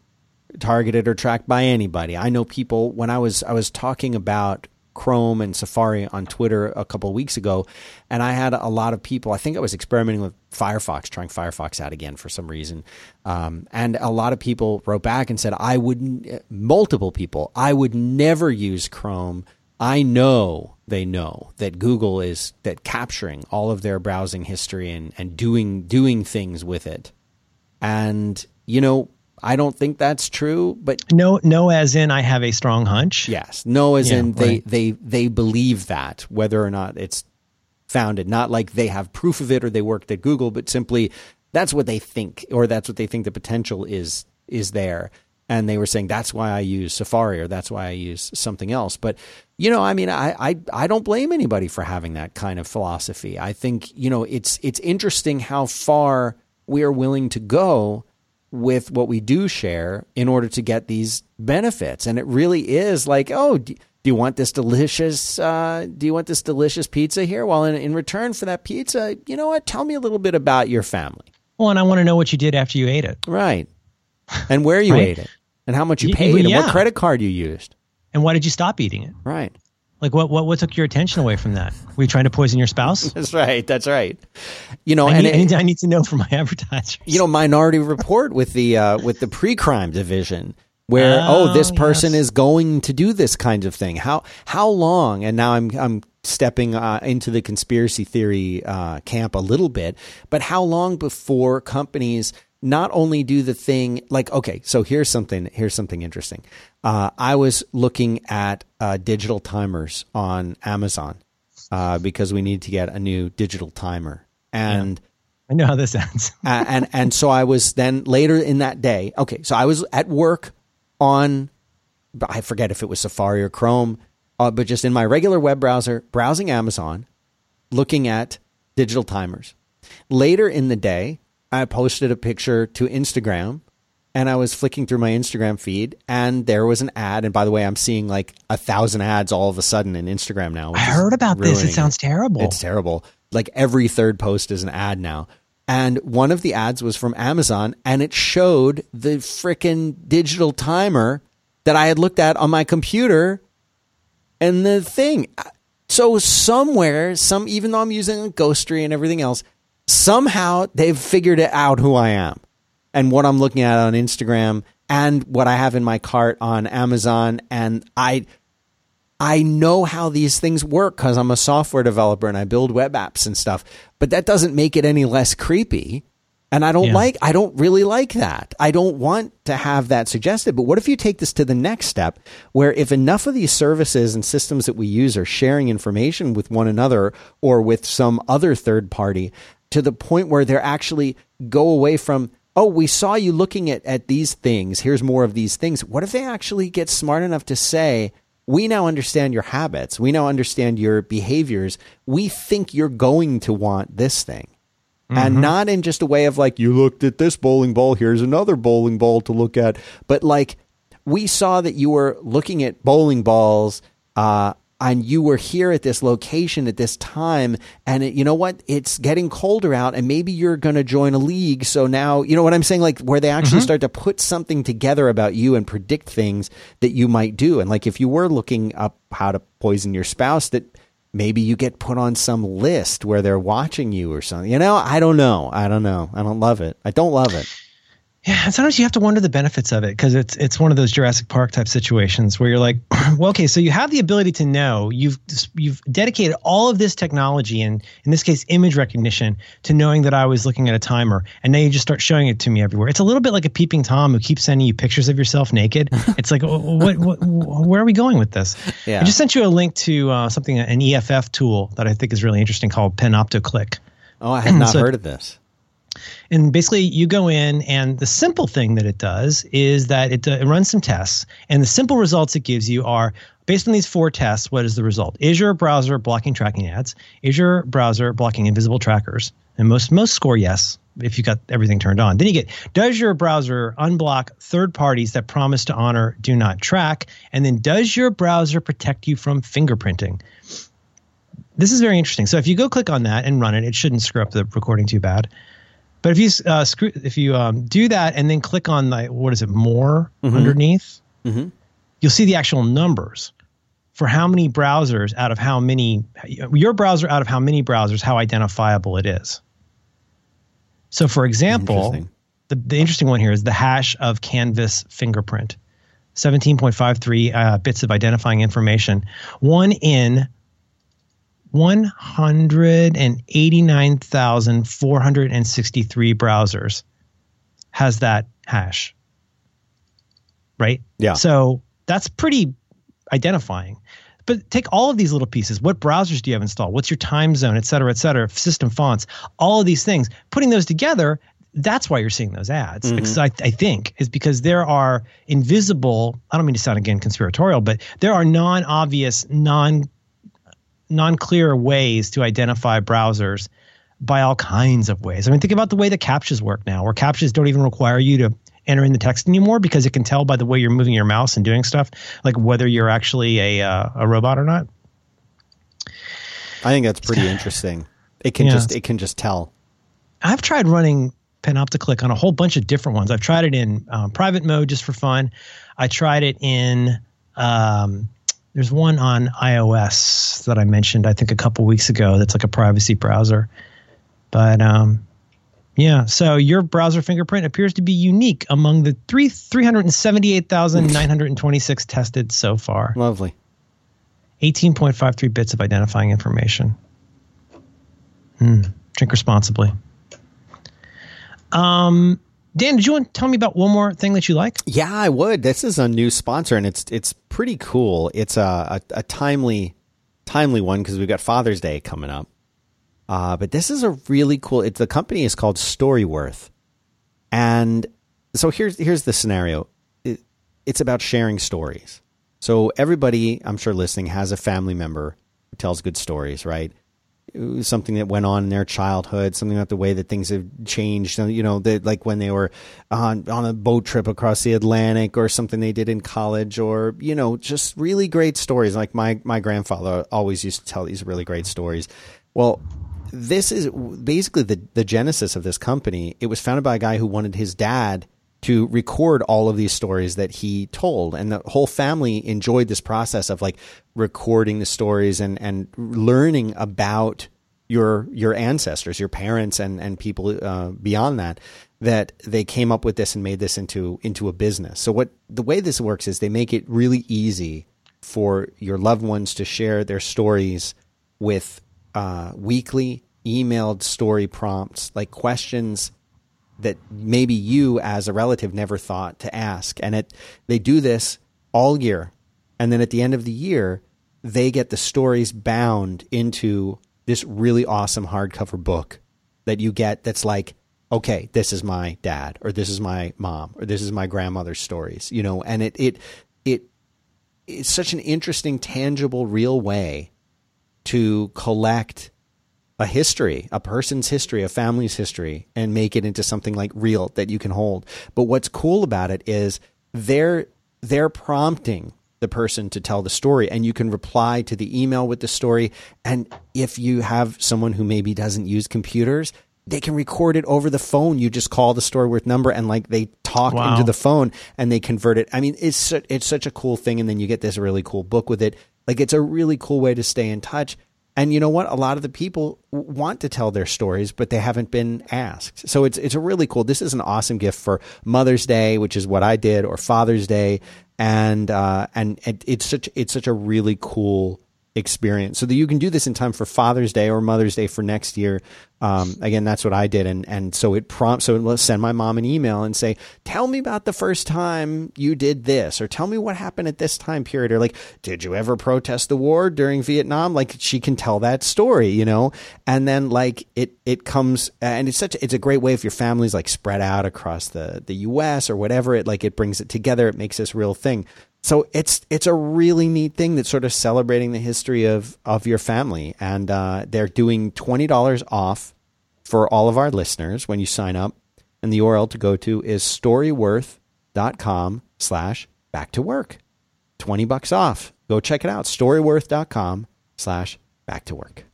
targeted or tracked by anybody. I know people, when I was, I was talking about Chrome and Safari on Twitter a couple weeks ago, and I had a lot of people. I think I was experimenting with Firefox, trying Firefox out again for some reason, um, and a lot of people wrote back and said, "I would." Multiple people, I would never use Chrome. I know they know that Google is that capturing all of their browsing history and, and doing doing things with it. And you know, I don't think that's true, but no, no, as in I have a strong hunch. Yes, no, as Yeah, in they right. they they believe that whether or not it's founded, not like they have proof of it or they worked at Google, but simply that's what they think or that's what they think the potential is is there. And they were saying that's why I use Safari or that's why I use something else. But you know, I mean, I, I I don't blame anybody for having that kind of philosophy. I think you know it's it's interesting how far we are willing to go with what we do share in order to get these benefits. And it really is like, oh, do, you want this delicious? Uh, do you want this delicious pizza here? Well, in, in return for that pizza, you know what? Tell me a little bit about your family, Well, and I want to know what you did after you ate it, right? And where you Right. ate it, and how much you paid, well, and what credit card you used, and why did you stop eating it? right? Like, what what what took your attention away from that? Were you trying to poison your spouse? That's right. That's right. You know, I and need, it- I need, to know from my advertisers. you know minority report with the uh, with the pre-crime division where oh, Oh, this person yes. is going to do this kind of thing how how long and now i'm i'm stepping uh, into the conspiracy theory uh, camp a little bit but how long before companies not only do the thing like okay so here's something here's something interesting uh, i was looking at uh, digital timers on amazon uh, because we need to get a new digital timer and I know how this ends. and and so I was then later in that day. Okay, so I was at work on, I forget if it was Safari or Chrome, uh, but just in my regular web browser, browsing Amazon, looking at digital timers. Later in the day, I posted a picture to Instagram. And I was flicking through my Instagram feed, and there was an ad. And by the way, I'm seeing like a thousand ads all of a sudden in Instagram now. I heard about this. It sounds terrible. it's terrible. Like every third post is an ad now. And one of the ads was from Amazon and it showed the frickin' digital timer that I had looked at on my computer and the thing. So somewhere, some even though I'm using Ghostery and everything else, somehow they've figured it out who I am and what I'm looking at on Instagram and what I have in my cart on Amazon and I I know how these things work because I'm a software developer and I build web apps and stuff, but that doesn't make it any less creepy. And I don't Yeah. like, I don't really like that. I don't want to have that suggested. But what if you take this to the next step where if enough of these services and systems that we use are sharing information with one another or with some other third party to the point where they're actually go away from, oh, we saw you looking at, at these things. Here's more of these things. What if they actually get smart enough to say, we now understand your habits. We now understand your behaviors. We think you're going to want this thing. And not in just a way of like, you looked at this bowling ball, here's another bowling ball to look at. But like, we saw that you were looking at bowling balls, uh, and you were here at this location at this time. And it, you know what? It's getting colder out, and maybe you're going to join a league. So now, you know what I'm saying? Like, where they actually mm-hmm. start to put something together about you and predict things that you might do. And like, if you were looking up how to poison your spouse, that maybe you get put on some list where they're watching you or something. You know, I don't know. I don't know. I don't love it. I don't love it. Yeah, and sometimes you have to wonder the benefits of it because it's it's one of those Jurassic Park type situations where you're like, well, okay, so you have the ability to know you've you've dedicated all of this technology and in this case image recognition to knowing that I was looking at a timer, and now you just start showing it to me everywhere. It's a little bit like a peeping tom who keeps sending you pictures of yourself naked. it's like, what, what, where are we going with this? Yeah. I just sent you a link to uh, something an EFF tool that I think is really interesting called Panopticlick. Oh, I had not so, heard of this and basically you go in and the simple thing that it does is that it, uh, it runs some tests and the simple results it gives you are based on these four tests what is the result? Is your browser blocking tracking ads? Is your browser blocking invisible trackers? And most most score yes if you got everything turned on. Then you get does your browser unblock third parties that promise to honor do not track? And then does your browser protect you from fingerprinting? This is very interesting. So if you go click on that and run it it shouldn't screw up the recording too bad but if you uh, screw, if you um, do that and then click on the what is it more mm-hmm. underneath, mm-hmm. you'll see the actual numbers for how many browsers out of how many your browser out of how many browsers how identifiable it is. So, for example, the, the interesting one here is the hash of Canvas fingerprint. 17.53 uh, bits of identifying information. One in 189,463 browsers has that hash. Right? Yeah. So that's pretty identifying. But take all of these little pieces. What browsers do you have installed? What's your time zone, et cetera, et cetera, system fonts, all of these things. Putting those together, that's why you're seeing those ads. Mm-hmm. Because I, I think is because there are invisible, I don't mean to sound again conspiratorial, but there are non obvious, non non-clear ways to identify browsers by all kinds of ways. I mean, think about the way the captchas work now, where captchas don't even require you to enter in the text anymore because it can tell by the way you're moving your mouse and doing stuff, like whether you're actually a uh, a robot or not. I think that's pretty interesting. It can yeah. just it can just tell. I've tried running Panopticlick on a whole bunch of different ones. I've tried it in um, private mode just for fun. I tried it in um, there's one on iOS that I mentioned, I think, a couple weeks ago. That's like a privacy browser. But um, yeah, so your browser fingerprint appears to be unique among the three three hundred and seventy eight thousand nine hundred and twenty six tested so far. Lovely. Eighteen point five three bits of identifying information. Hmm. Drink responsibly. Um, Dan, did you want to tell me about one more thing that you like? Yeah, I would. This is a new sponsor, and it's it's pretty cool. It's a a, a timely timely one because we've got Father's Day coming up. Uh, but this is a really cool. It's the company is called Storyworth, and so here's here's the scenario. It, it's about sharing stories. So everybody, I'm sure, listening has a family member who tells good stories, right? Something that went on in their childhood, something about the way that things have changed. You know, that like when they were on on a boat trip across the Atlantic, or something they did in college, or you know, just really great stories. Like my my grandfather always used to tell these really great stories. Well, this is basically the the genesis of this company. It was founded by a guy who wanted his dad to record all of these stories that he told. And the whole family enjoyed this process of like recording the stories and, and learning about your your ancestors, your parents, and and people uh, beyond that. That they came up with this and made this into into a business. So what the way this works is they make it really easy for your loved ones to share their stories with uh, weekly emailed story prompts, like questions that maybe you as a relative never thought to ask. And it they do this all year. And then at the end of the year, they get the stories bound into this really awesome hardcover book that you get that's like, okay, this is my dad or this is my mom or this is my grandmother's stories, you know, and it it it it's such an interesting, tangible, real way to collect a history, a person's history, a family's history, and make it into something like real that you can hold. But what's cool about it is they're they're prompting the person to tell the story and you can reply to the email with the story. And if you have someone who maybe doesn't use computers they can record it over the phone. You just call the storyworth number and like they talk wow. into the phone and they convert it. I mean it's it's such a cool thing and then you get this really cool book with it. Like it's a really cool way to stay in touch And you know what? A lot of the people want to tell their stories, but they haven't been asked. So it's it's a really cool. This is an awesome gift for Mother's Day, which is what I did, or Father's Day, and uh, and it's such it's such a really cool experience. So that you can do this in time for Father's Day or Mother's Day for next year. Um, again, that's what I did, and and so it prompts. So let's send my mom an email and say, "Tell me about the first time you did this, or tell me what happened at this time period, or like, did you ever protest the war during Vietnam?" Like she can tell that story, you know, and then like it it comes, and it's such it's a great way if your family's like spread out across the the U.S. or whatever. It like it brings it together. It makes this real thing. So it's it's a really neat thing that's sort of celebrating the history of of your family, and uh, they're doing twenty dollars off for all of our listeners when you sign up, and the URL to go to is storyworth.com slash back to work. Twenty bucks off. Go check it out. Storyworth.com slash back to work.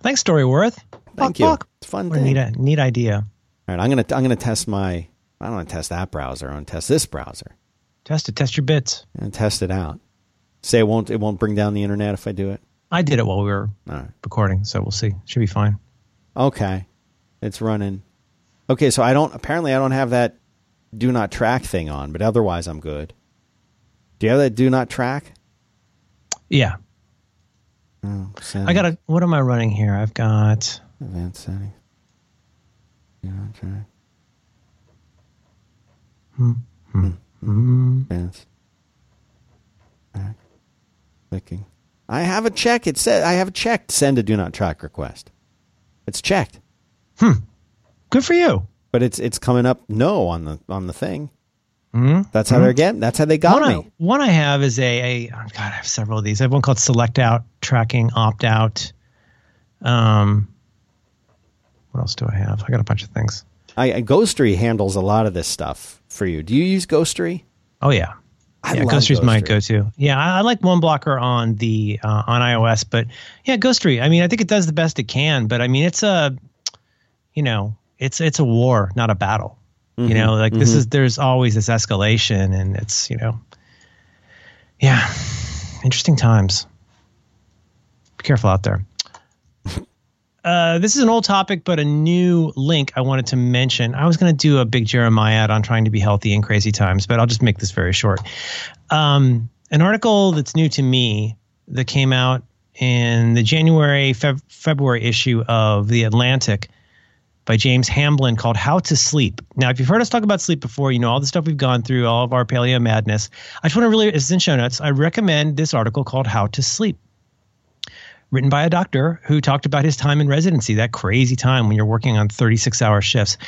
Thanks, Storyworth. Thank you. It's fun. Neat, neat idea. All right, I'm gonna I'm gonna test my. I don't want to test that browser. I want to test this browser. Test it. Test your bits. And test it out. Say it won't. It won't bring down the internet if I do it. I did it while we were right. recording, so we'll see. Should be fine. Okay, it's running. Okay, so I don't. Apparently, I don't have that do not track thing on, but otherwise, I'm good. Do you have that do not track? Yeah. Oh, I got a. What am I running here? I've got advanced settings. Do not track. Hmm. Hmm. Mm. Yes. Back. Clicking. I have a check. It said I have a check. Send a do not track request. It's checked. Hmm. Good for you. But it's it's coming up no on the on the thing. Mm-hmm. That's how mm-hmm. they're getting. That's how they got one me. I, one I have is a, a oh God. I have several of these. I have one called select out tracking opt out. Um. What else do I have? I got a bunch of things. I, Ghostery handles a lot of this stuff for you. Do you use Ghostery? Oh yeah, I yeah. Ghostery's my go-to. Yeah, I, I like 1Blocker on the uh, on iOS, but yeah, Ghostery. I mean, I think it does the best it can, but I mean, it's a, you know, it's it's a war, not a battle. Mm-hmm. You know, like mm-hmm. this is there's always this escalation, and it's you know, yeah, interesting times. Be careful out there. Uh, this is an old topic, but a new link I wanted to mention. I was going to do a big jeremiad on trying to be healthy in crazy times, but I'll just make this very short. Um, an article that's new to me that came out in the January Feb- February issue of the Atlantic by James Hamblin called How to Sleep. Now, if you've heard us talk about sleep before, you know all the stuff we've gone through, all of our paleo madness. I just want to really, it's in show notes. I recommend this article called How to Sleep written by a doctor who talked about his time in residency, that crazy time when you're working on 36 hour shifts.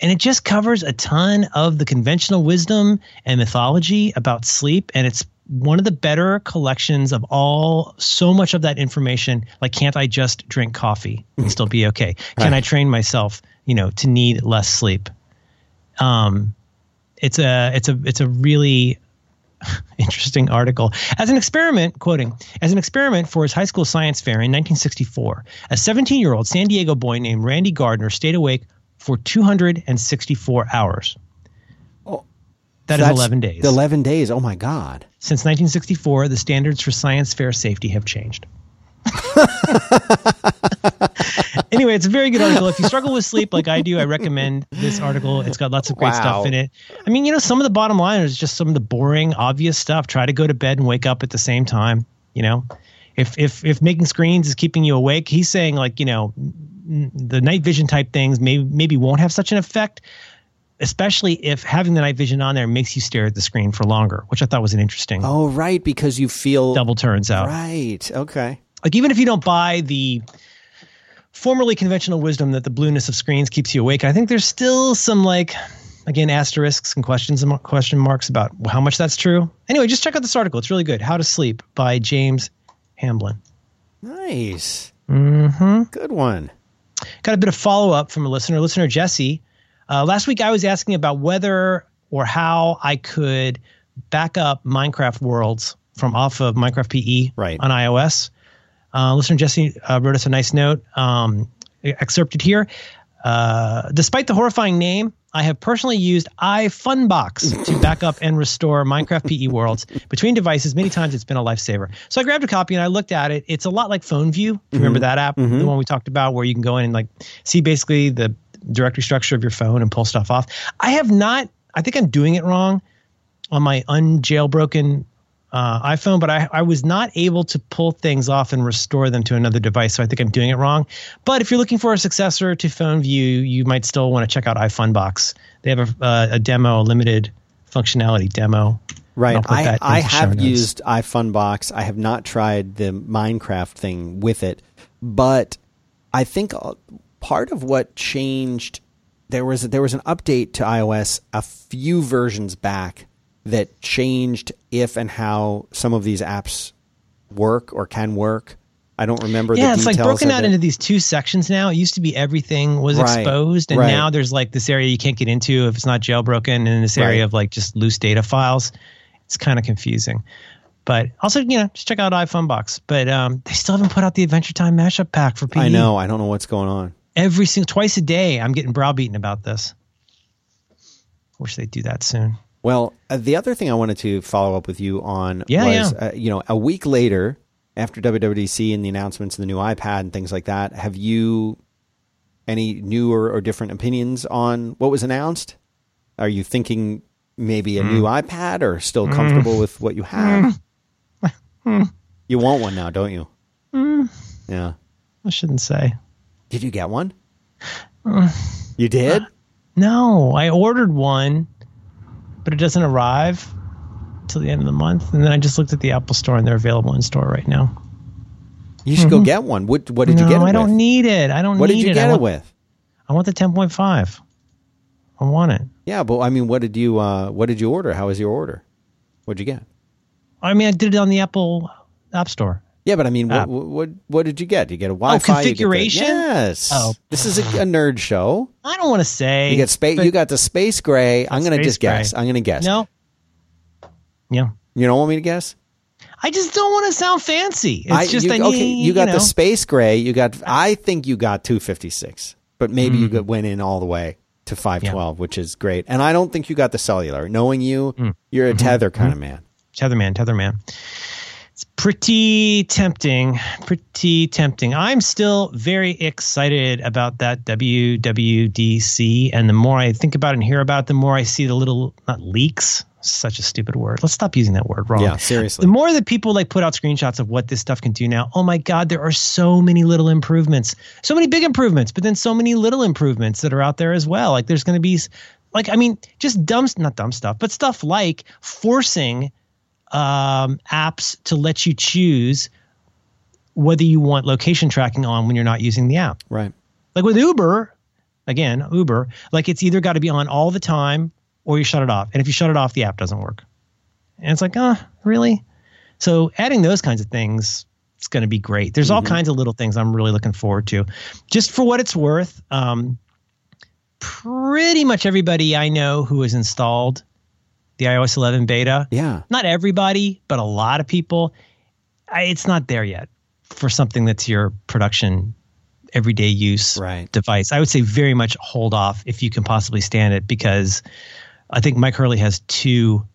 And it just covers a ton of the conventional wisdom and mythology about sleep. And it's one of the better collections of all so much of that information like can't i just drink coffee and still be okay can right. i train myself you know to need less sleep um it's a it's a it's a really interesting article. As an experiment, quoting, as an experiment for his high school science fair in 1964, a 17 year old San Diego boy named Randy Gardner stayed awake for 264 hours. Oh, that is 11 days. 11 days. Oh my God. Since 1964, the standards for science fair safety have changed. Anyway, it's a very good article. If you struggle with sleep like I do, I recommend this article. It's got lots of great wow. stuff in it. I mean, you know, some of the bottom line is just some of the boring, obvious stuff. Try to go to bed and wake up at the same time. You know, if if if making screens is keeping you awake, he's saying like you know the night vision type things maybe maybe won't have such an effect especially if having the night vision on there makes you stare at the screen for longer, which I thought was an interesting. Oh, right, because you feel double turns out. Right. Okay like even if you don't buy the formerly conventional wisdom that the blueness of screens keeps you awake, I think there's still some like again asterisks and questions and question marks about how much that's true. Anyway, just check out this article; it's really good. How to Sleep by James Hamblin. Nice. Mm-hmm. Good one. Got a bit of follow up from a listener, listener Jesse. Uh, last week, I was asking about whether or how I could back up Minecraft worlds from off of Minecraft PE right. on iOS. Uh, listener Jesse uh, wrote us a nice note, um, excerpted here. Uh, despite the horrifying name, I have personally used iFunbox to back up and restore Minecraft PE worlds between devices. Many times it's been a lifesaver. So I grabbed a copy and I looked at it. It's a lot like PhoneView. Mm-hmm. Remember that app, the one we talked about, where you can go in and like see basically the directory structure of your phone and pull stuff off. I have not. I think I'm doing it wrong on my unjailbroken uh, iPhone, but I, I was not able to pull things off and restore them to another device. So I think I'm doing it wrong. But if you're looking for a successor to PhoneView, you might still want to check out iFunbox. They have a, uh, a demo, a limited functionality demo. Right. I, I have used iFunbox. I have not tried the Minecraft thing with it, but I think uh, part of what changed there was there was an update to iOS a few versions back that changed if and how some of these apps work or can work. I don't remember. Yeah, the it's like broken out it. into these two sections now. It used to be everything was Right, exposed, and right. now there's like this area you can't get into if it's not jailbroken, and this area Right. of like just loose data files. It's kind of confusing. But also, you know, just check out iFunbox. But um, they still haven't put out the Adventure Time mashup pack for PE. I know. I don't know what's going on. Every single twice a day, I'm getting browbeaten about this. Wish they'd do that soon. Well, uh, the other thing I wanted to follow up with you on Yeah, was, yeah. Uh, you know, a week later after WWDC and the announcements of the new iPad and things like that, have you any new or, or different opinions on what was announced? Are you thinking maybe a Hmm. new iPad or still comfortable with what you have? you want one now, don't you? Hmm. Yeah. I shouldn't say. Did you get one? Hmm. you did? No, I ordered one, but it doesn't arrive till the end of the month. And then I just looked at the Apple Store, and they're available in store right now. You should go get one. What What did Mm-hmm. no, you get I don't with? need it. I don't what need did you it. get I it want, with? I want the 10.5. I want it. Yeah, but I mean, what did you uh, what did you order? How was your order? What'd you get? I mean, I did it on the Apple App Store. Yeah, but I mean, App. what, what what did you get? You get a Wi-Fi you get Oh, configuration? yes. Oh. this is a, a nerd show. I don't want to say. You get space. You got the space gray. I'm gonna Space just guess. I'm gonna guess. No. Yeah. you don't want me to guess. I just don't want to sound fancy. It's I, just you, I need, okay. You got know. the space gray. You got. I think you got 256, but maybe Mm. you got, went in all the way to 512, which is great. And I don't think you got the cellular. Knowing you, Mm. you're Mm-hmm. a tether kind of man. Tether man. Tetherman, Tetherman. It's pretty tempting. Pretty tempting. I'm still very excited about that WWDC. And the more I think about it and hear about it, the more I see the little, not leaks, such a stupid word. Let's stop using that word wrong. Yeah, seriously. The more that people like put out screenshots of what this stuff can do now, oh my God, there are so many little improvements, so many big improvements, but then so many little improvements that are out there as well. Like there's going to be, like, I mean, just dumb, not dumb stuff, but stuff like forcing um, apps to let you choose whether you want location tracking on when you're not using the app. Right. Like with Uber, again, Uber, like it's either got to be on all the time or you shut it off. And if you shut it off, the app doesn't work. And it's like, uh, really? So adding those kinds of things, it's going to be great. There's all kinds of little things I'm really looking forward to. Just for what it's worth, um, pretty much everybody I know who has installed the iOS 11 beta, Yeah. not everybody, but a lot of people, I, it's not there yet for something that's your production everyday use Right. device. I would say very much hold off if you can possibly stand it because I think Mike Hurley has two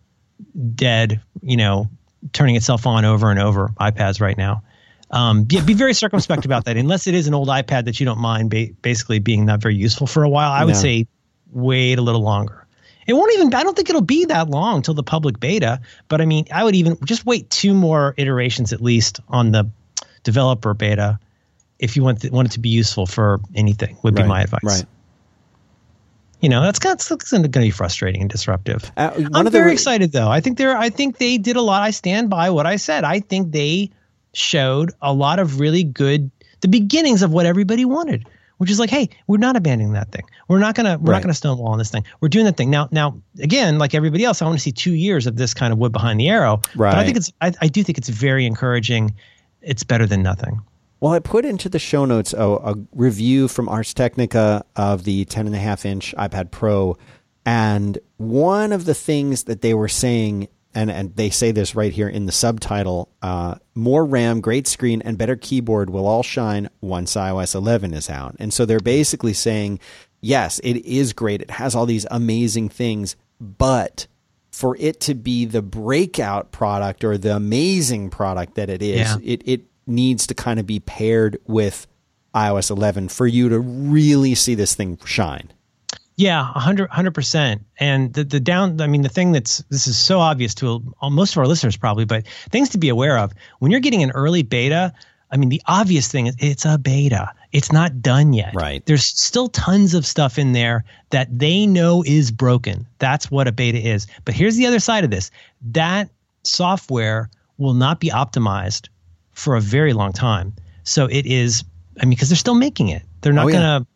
dead, you know, turning itself on over and over iPads right now. Um, yeah, be very circumspect about that. Unless it is an old iPad that you don't mind ba- basically being not very useful for a while, I would No. say wait a little longer. It won't even, I don't think it'll be that long until the public beta, but I mean, I would even just wait two more iterations at least on the developer beta if you want, th- want it to be useful for anything, would be my advice. Right. You know, that's, that's, that's going to be frustrating and disruptive. Uh, I'm very re- excited though. I think they're I think they did a lot. I stand by what I said. I think they showed a lot of really good the beginnings of what everybody wanted, which is like, hey, we're not abandoning that thing. We're not gonna we're Right. not gonna stonewall on this thing. We're doing that thing now. Now again, like everybody else, I want to see two years of this kind of wood behind the arrow. Right. But I think it's I, I do think it's very encouraging. It's better than nothing. Well, I put into the show notes a, a review from Ars Technica of the 10.5 inch iPad Pro. And one of the things that they were saying, and, and they say this right here in the subtitle uh, more RAM, great screen, and better keyboard will all shine once iOS 11 is out. And so they're basically saying yes, it is great. It has all these amazing things, but for it to be the breakout product or the amazing product that it is, Yeah. it it needs to kind of be paired with iOS 11 for you to really see this thing shine. Yeah, 100 percent. And the the down, I mean, the thing that's this is so obvious to most of our listeners probably, but things to be aware of when you're getting an early beta. I mean, the obvious thing is it's a beta. It's not done yet. Right. There's still tons of stuff in there that they know is broken. That's what a beta is. But here's the other side of this. That software will not be optimized for a very long time. So it is. I mean, because they're still making it. They're not Oh, yeah. going to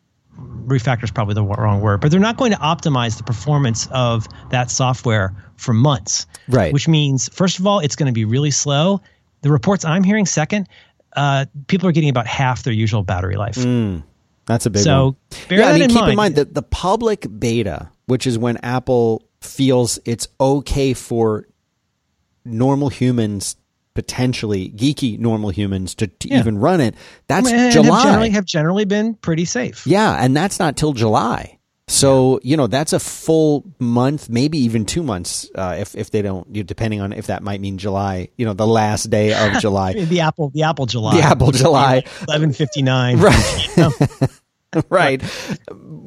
refactor is probably the wrong word, but they're not going to optimize the performance of that software for months. Right. Which means, first of all, it's going to be really slow. The reports I'm hearing, second, uh, people are getting about half their usual battery life. That's a big So, one. bear yeah, I mean, in keep mind. in mind that the public beta, which is when Apple feels it's okay for normal humans, potentially geeky normal humans, to, to Yeah. even run it. That's And have July. generally, have generally been pretty safe. yeah, and that's not till July. So you know that's a full month, maybe even two months, uh, if if they don't, depending on if that might mean July. You know, the last day of July, The Apple, the Apple July, the Apple July. eleven fifty nine. Right. right.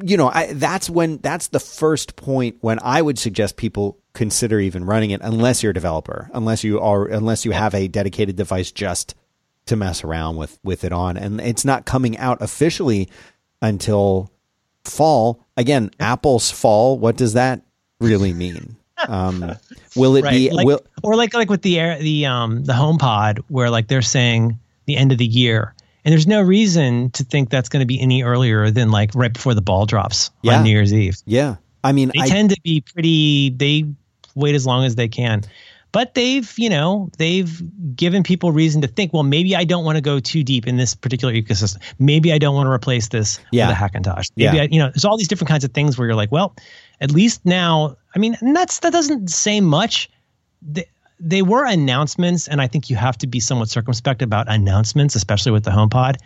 You know, I, that's when that's the first point when I would suggest people consider even running it, unless you're a developer, unless you are, unless you have a dedicated device just to mess around with with it on, and it's not coming out officially until fall. Again, Apple's fall. What does that really mean? Um, will it right. be? like, will, or like like with the air the um the HomePod where like they're saying the end of the year. And there's no reason to think that's going to be any earlier than like right before the ball drops Yeah. on New Year's Eve. yeah. I mean, They I, tend to be pretty they wait as long as they can. But they've, you know, they've given people reason to think, well, maybe I don't want to go too deep in this particular ecosystem. Maybe I don't want to replace this Yeah. with a Hackintosh. Maybe Yeah. I, you know, there's all these different kinds of things where you're like, well, at least now, I mean, and that's that doesn't say much. They, they were announcements, and I think you have to be somewhat circumspect about announcements, especially with the HomePod.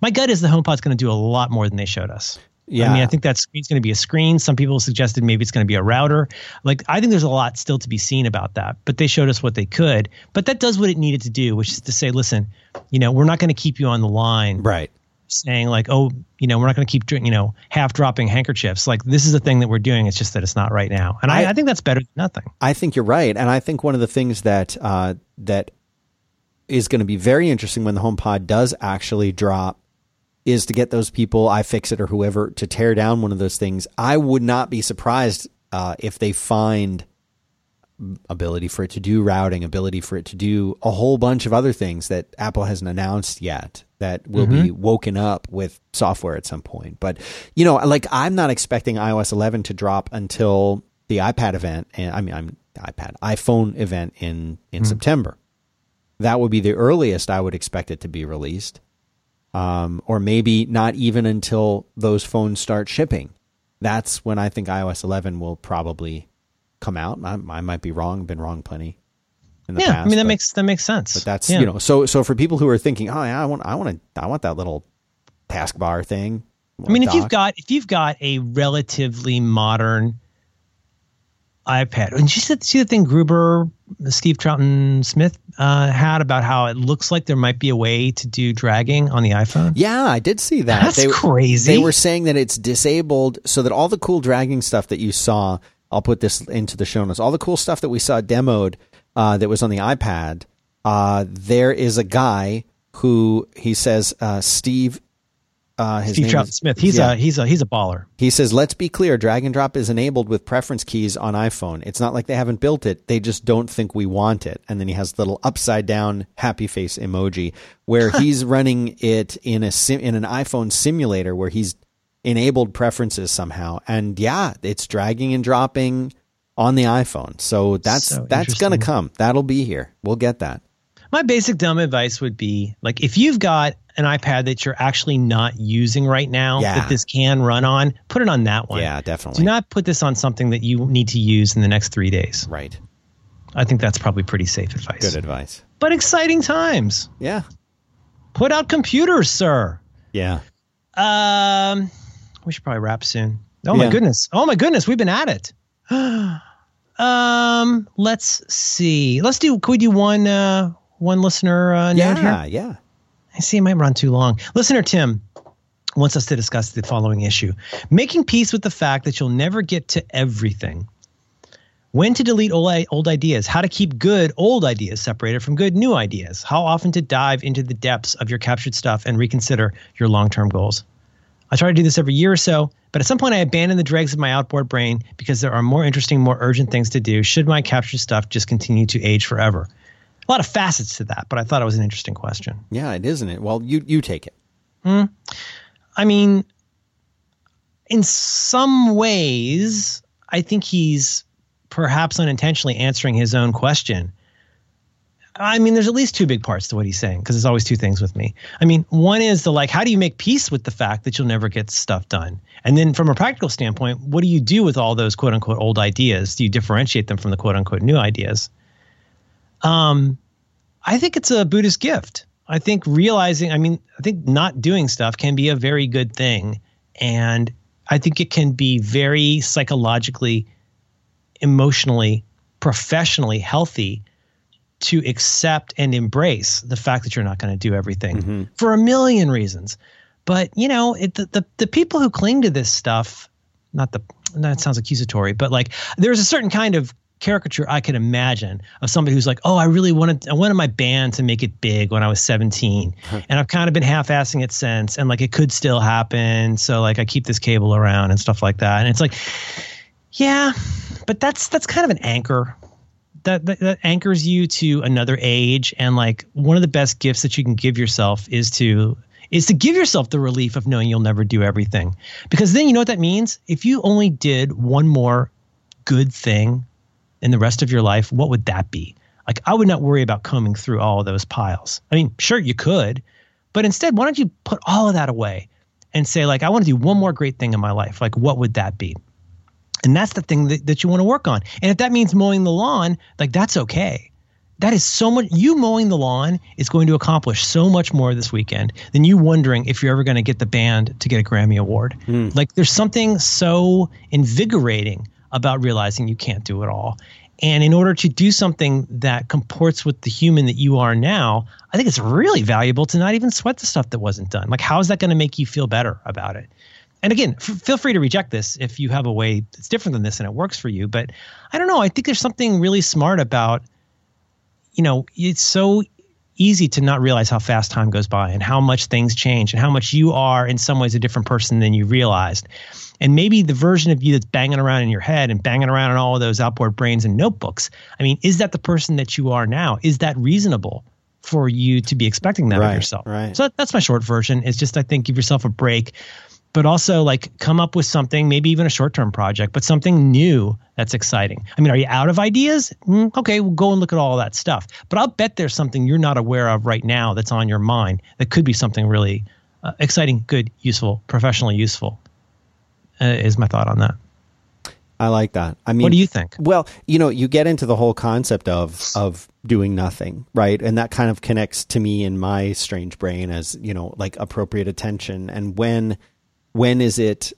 My gut is the HomePod's going to do a lot more than they showed us. Yeah. I mean, I think that screen's going to be a screen. Some people suggested maybe it's going to be a router. Like, I think there's a lot still to be seen about that, but they showed us what they could. But that does what it needed to do, which is to say, listen, you know, we're not going to keep you on the line right. Saying like, oh, you know, we're not going to keep, drink- you know, half dropping handkerchiefs. Like, this is the thing that we're doing. It's just that it's not right now. And I, I- I think that's better than nothing. I think you're right, and I think one of the things that uh, that is going to be very interesting when the HomePod does actually drop is to get those people, iFixit or whoever, to tear down one of those things. I would not be surprised uh, if they find ability for it to do routing, ability for it to do a whole bunch of other things that Apple hasn't announced yet that will be woken up with software at some point. But, you know, like I'm not expecting iOS 11 to drop until the iPad event and I mean I'm iPad, iPhone event in in September. That would be the earliest I would expect it to be released. Um, or maybe not even until those phones start shipping. That's when I think iOS 11 will probably come out. I, I might be wrong. Been wrong plenty in the Yeah. past. I mean, that but- makes, that makes sense. but that's Yeah. you know so so for people who are thinking oh yeah I want I want to I want that little taskbar thing. I mean, if you've got if you've got a relatively modern iPad, and you see, see the thing Gruber, Steve Troughton Smith uh, had about how it looks like there might be a way to do dragging on the iPhone. yeah I did see that That's they, crazy. They were saying that it's disabled so that all the cool dragging stuff that you saw I'll put this into the show notes all the cool stuff that we saw demoed uh, that was on the iPad uh, there is a guy who he says uh, Steve uh, his Steve is- Smith. He's yeah. a he's a he's a baller. He says, let's be clear, drag and drop is enabled with preference keys on iPhone. It's not like they haven't built it. They just don't think we want it. And then he has the little upside down happy face emoji where he's running it in a sim- in an iPhone simulator where he's enabled preferences somehow. And yeah, it's dragging and dropping on the iPhone. So that's So that's going to come. That'll be here. We'll get that. My basic dumb advice would be like if you've got an iPad that you're actually not using right now Yeah. that this can run on, put it on that one. Yeah, definitely. Do not put this on something that you need to use in the next three days. right. I think that's probably pretty safe advice. Good advice. But exciting times. Yeah. Put out computers, sir. Yeah. Um, we should probably wrap soon. Oh my goodness. Oh my goodness. We've been at it. um, let's see. Let's do. Could we do one? Uh, one listener uh, note here. Yeah, yeah. I see it might run too long. Listener Tim wants us to discuss the following issue making peace with the fact that you'll never get to everything. When to delete old, old ideas, how to keep good old ideas separated from good new ideas, how often to dive into the depths of your captured stuff and reconsider your long term goals. I try to do this every year or so, but at some point I abandon the dregs of my outboard brain because there are more interesting, more urgent things to do should my captured stuff just continue to age forever. A lot of facets to that, but I thought it was an interesting question. Yeah, it isn't it? Well, you you take it. Hmm. I mean, in some ways, I think he's perhaps unintentionally answering his own question. I mean, there's at least two big parts to what he's saying because there's always two things with me. I mean, one is the like, how do you make peace with the fact that you'll never get stuff done? And then from a practical standpoint, what do you do with all those quote unquote old ideas? Do you differentiate them from the quote unquote new ideas? Um, I think it's a Buddhist gift. I think realizing, I mean, I think not doing stuff can be a very good thing. And I think it can be very psychologically, emotionally, professionally healthy to accept and embrace the fact that you're not going to do everything mm-hmm. for a million reasons. But, you know, it, the, the, the people who cling to this stuff, not the, that sounds accusatory, but like there's a certain kind of caricature I could imagine of somebody who's like, oh, I really wanted, I wanted my band to make it big when I was 17. And I've kind of been half assing it since. And like it could still happen. So like I keep this cable around and stuff like that. And it's like, yeah, but that's, that's kind of an anchor that, that that anchors you to another age. And like one of the best gifts that you can give yourself is to is to give yourself the relief of knowing you'll never do everything. Because then you know what that means? If you only did one more good thing in the rest of your life what would that be? Like i would not worry about combing through all of those piles. I mean sure you could but instead why don't you put all of that away and say like i want to do one more great thing in my life? Like what would that be and that's the thing that, that you want to work on. And if that means mowing the lawn, like that's okay. That is so much, you mowing the lawn is going to accomplish so much more this weekend than you wondering if you're ever going to get the band to get a Grammy Award. Hmm. Like there's something so invigorating about realizing you can't do it all. And in order to do something that comports with the human that you are now, I think it's really valuable to not even sweat the stuff that wasn't done. Like, how is that going to make you feel better about it? And again, f- feel free to reject this if you have a way that's different than this and it works for you. But I don't know. I think there's something really smart about, you know, it's so easy to not realize how fast time goes by and how much things change and how much you are in some ways a different person than you realized. And maybe the version of you that's banging around in your head and banging around in all of those outboard brains and notebooks. I mean, is that the person that you are now? Is that reasonable for you to be expecting that Right, of yourself? right. So that's my short version. It's just I think give yourself a break but also like come up with something, maybe even a short term project, but something new that's exciting. I mean, are you out of ideas? Mm, okay, we'll go and look at all that stuff. But I'll bet there's something you're not aware of right now that's on your mind that could be something really uh, exciting, good, useful, professionally useful. Uh, is my thought on that. I like that. I mean, What do you think? Well, you know, you get into the whole concept of of doing nothing, right? And that kind of connects to me in my strange brain as, you know, like appropriate attention and when when is it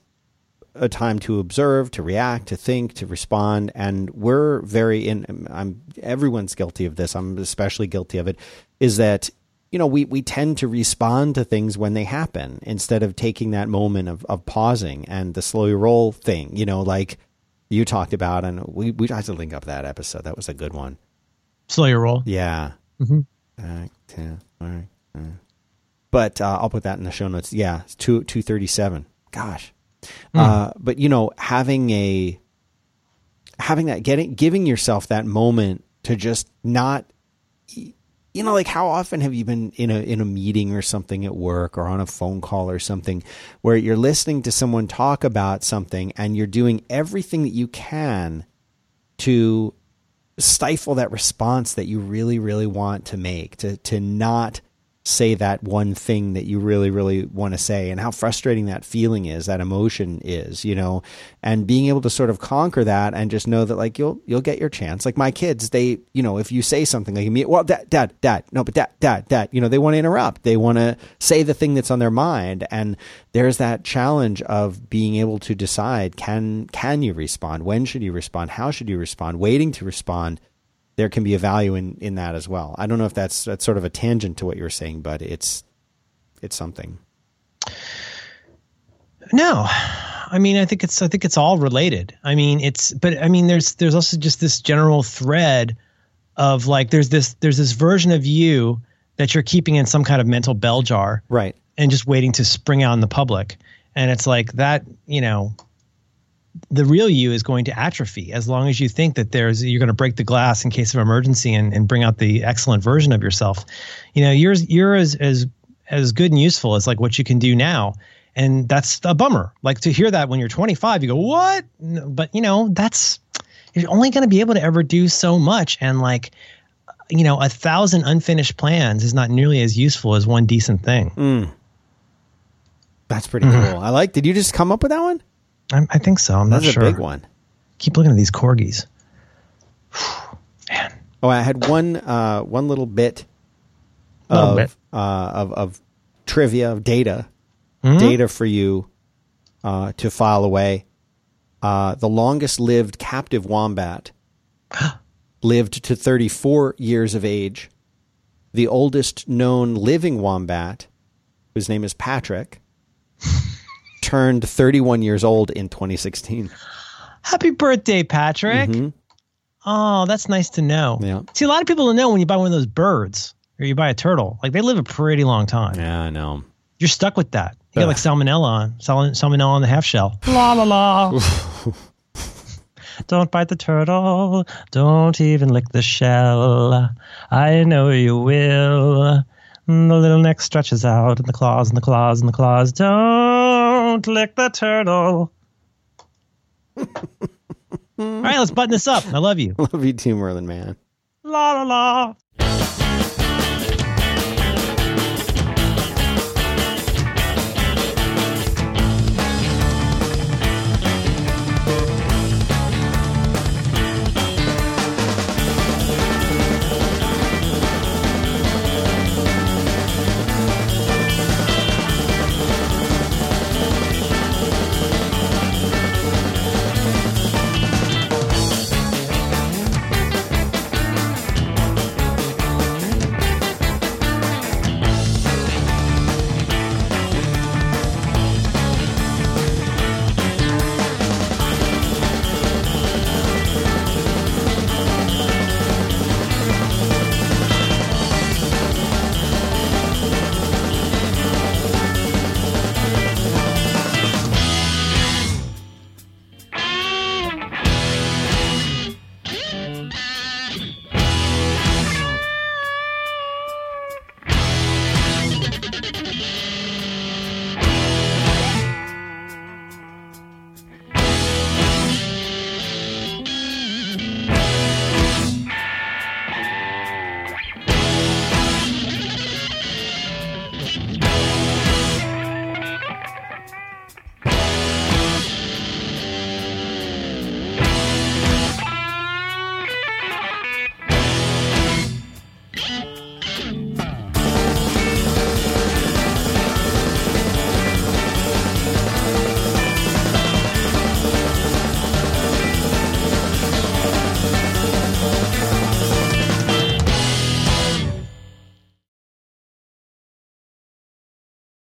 a time to observe, to react, to think, to respond and we're very in I'm everyone's guilty of this. I'm especially guilty of it is that you know, we, we tend to respond to things when they happen instead of taking that moment of, of pausing and the slow roll thing, you know, like you talked about, and we, we tried to link up that episode. That was a good one. Slow your roll. Yeah. Mhm. Uh, yeah, all right. uh. But uh, I'll put that in the show notes. Yeah, it's two two thirty seven. Gosh. Uh, but you know, having a having that getting giving yourself that moment to just not you know like how often have you been in a in a meeting or something at work or on a phone call or something where you're listening to someone talk about something and you're doing everything that you can to stifle that response that you really really want to make to to not say that one thing that you really, really want to say and how frustrating that feeling is, that emotion is, you know, and being able to sort of conquer that and just know that like you'll, you'll get your chance. Like my kids, they, you know, if you say something like well, dad, dad, dad, no, but dad, dad, dad, you know, they want to interrupt. They want to say the thing that's on their mind. And there's that challenge of being able to decide, can, can you respond? When should you respond? How should you respond? Waiting to respond there can be a value in, in that as well. I don't know if that's that's sort of a tangent to what you're saying, but it's it's something. No. I mean, I think it's I think it's all related. I mean, it's but I mean there's there's also just this general thread of like there's this there's this version of you that you're keeping in some kind of mental bell jar. Right. And just waiting to spring out in the public. And it's like that, you know, the real you is going to atrophy as long as you think that there's you're going to break the glass in case of emergency and, and bring out the excellent version of yourself. You know you're you're as as as good and useful as like what you can do now. And that's a bummer. Like to hear that when you're 25 you go what? But you know that's you're only going to be able to ever do so much. And like you know a thousand unfinished plans is not nearly as useful as one decent thing. Mm. that's pretty mm-hmm. cool. I like did you just come up with that one I, I think so. I'm That's not sure. That's a big one. Keep looking at these corgis. Man. Oh, I had one uh, one little bit of bit. Uh, of, of trivia of data mm-hmm. data for you uh, to file away. Uh, the longest lived captive wombat lived to 34 years of age. The oldest known living wombat, whose name is Patrick, turned 31 years old in 2016. Happy birthday, Patrick. Mm-hmm. Oh, that's nice to know. Yeah. See, a lot of people don't know when you buy one of those birds or you buy a turtle, like they live a pretty long time. Yeah, I know. You're stuck with that. You got like salmonella on, salmonella on the half shell. La la la. Don't bite the turtle. Don't even lick the shell. I know you will. The little neck stretches out, and the claws, and the claws, and the claws. Don't lick the turtle. All right, let's button this up. I love you. Love you too, Merlin, man. La la la.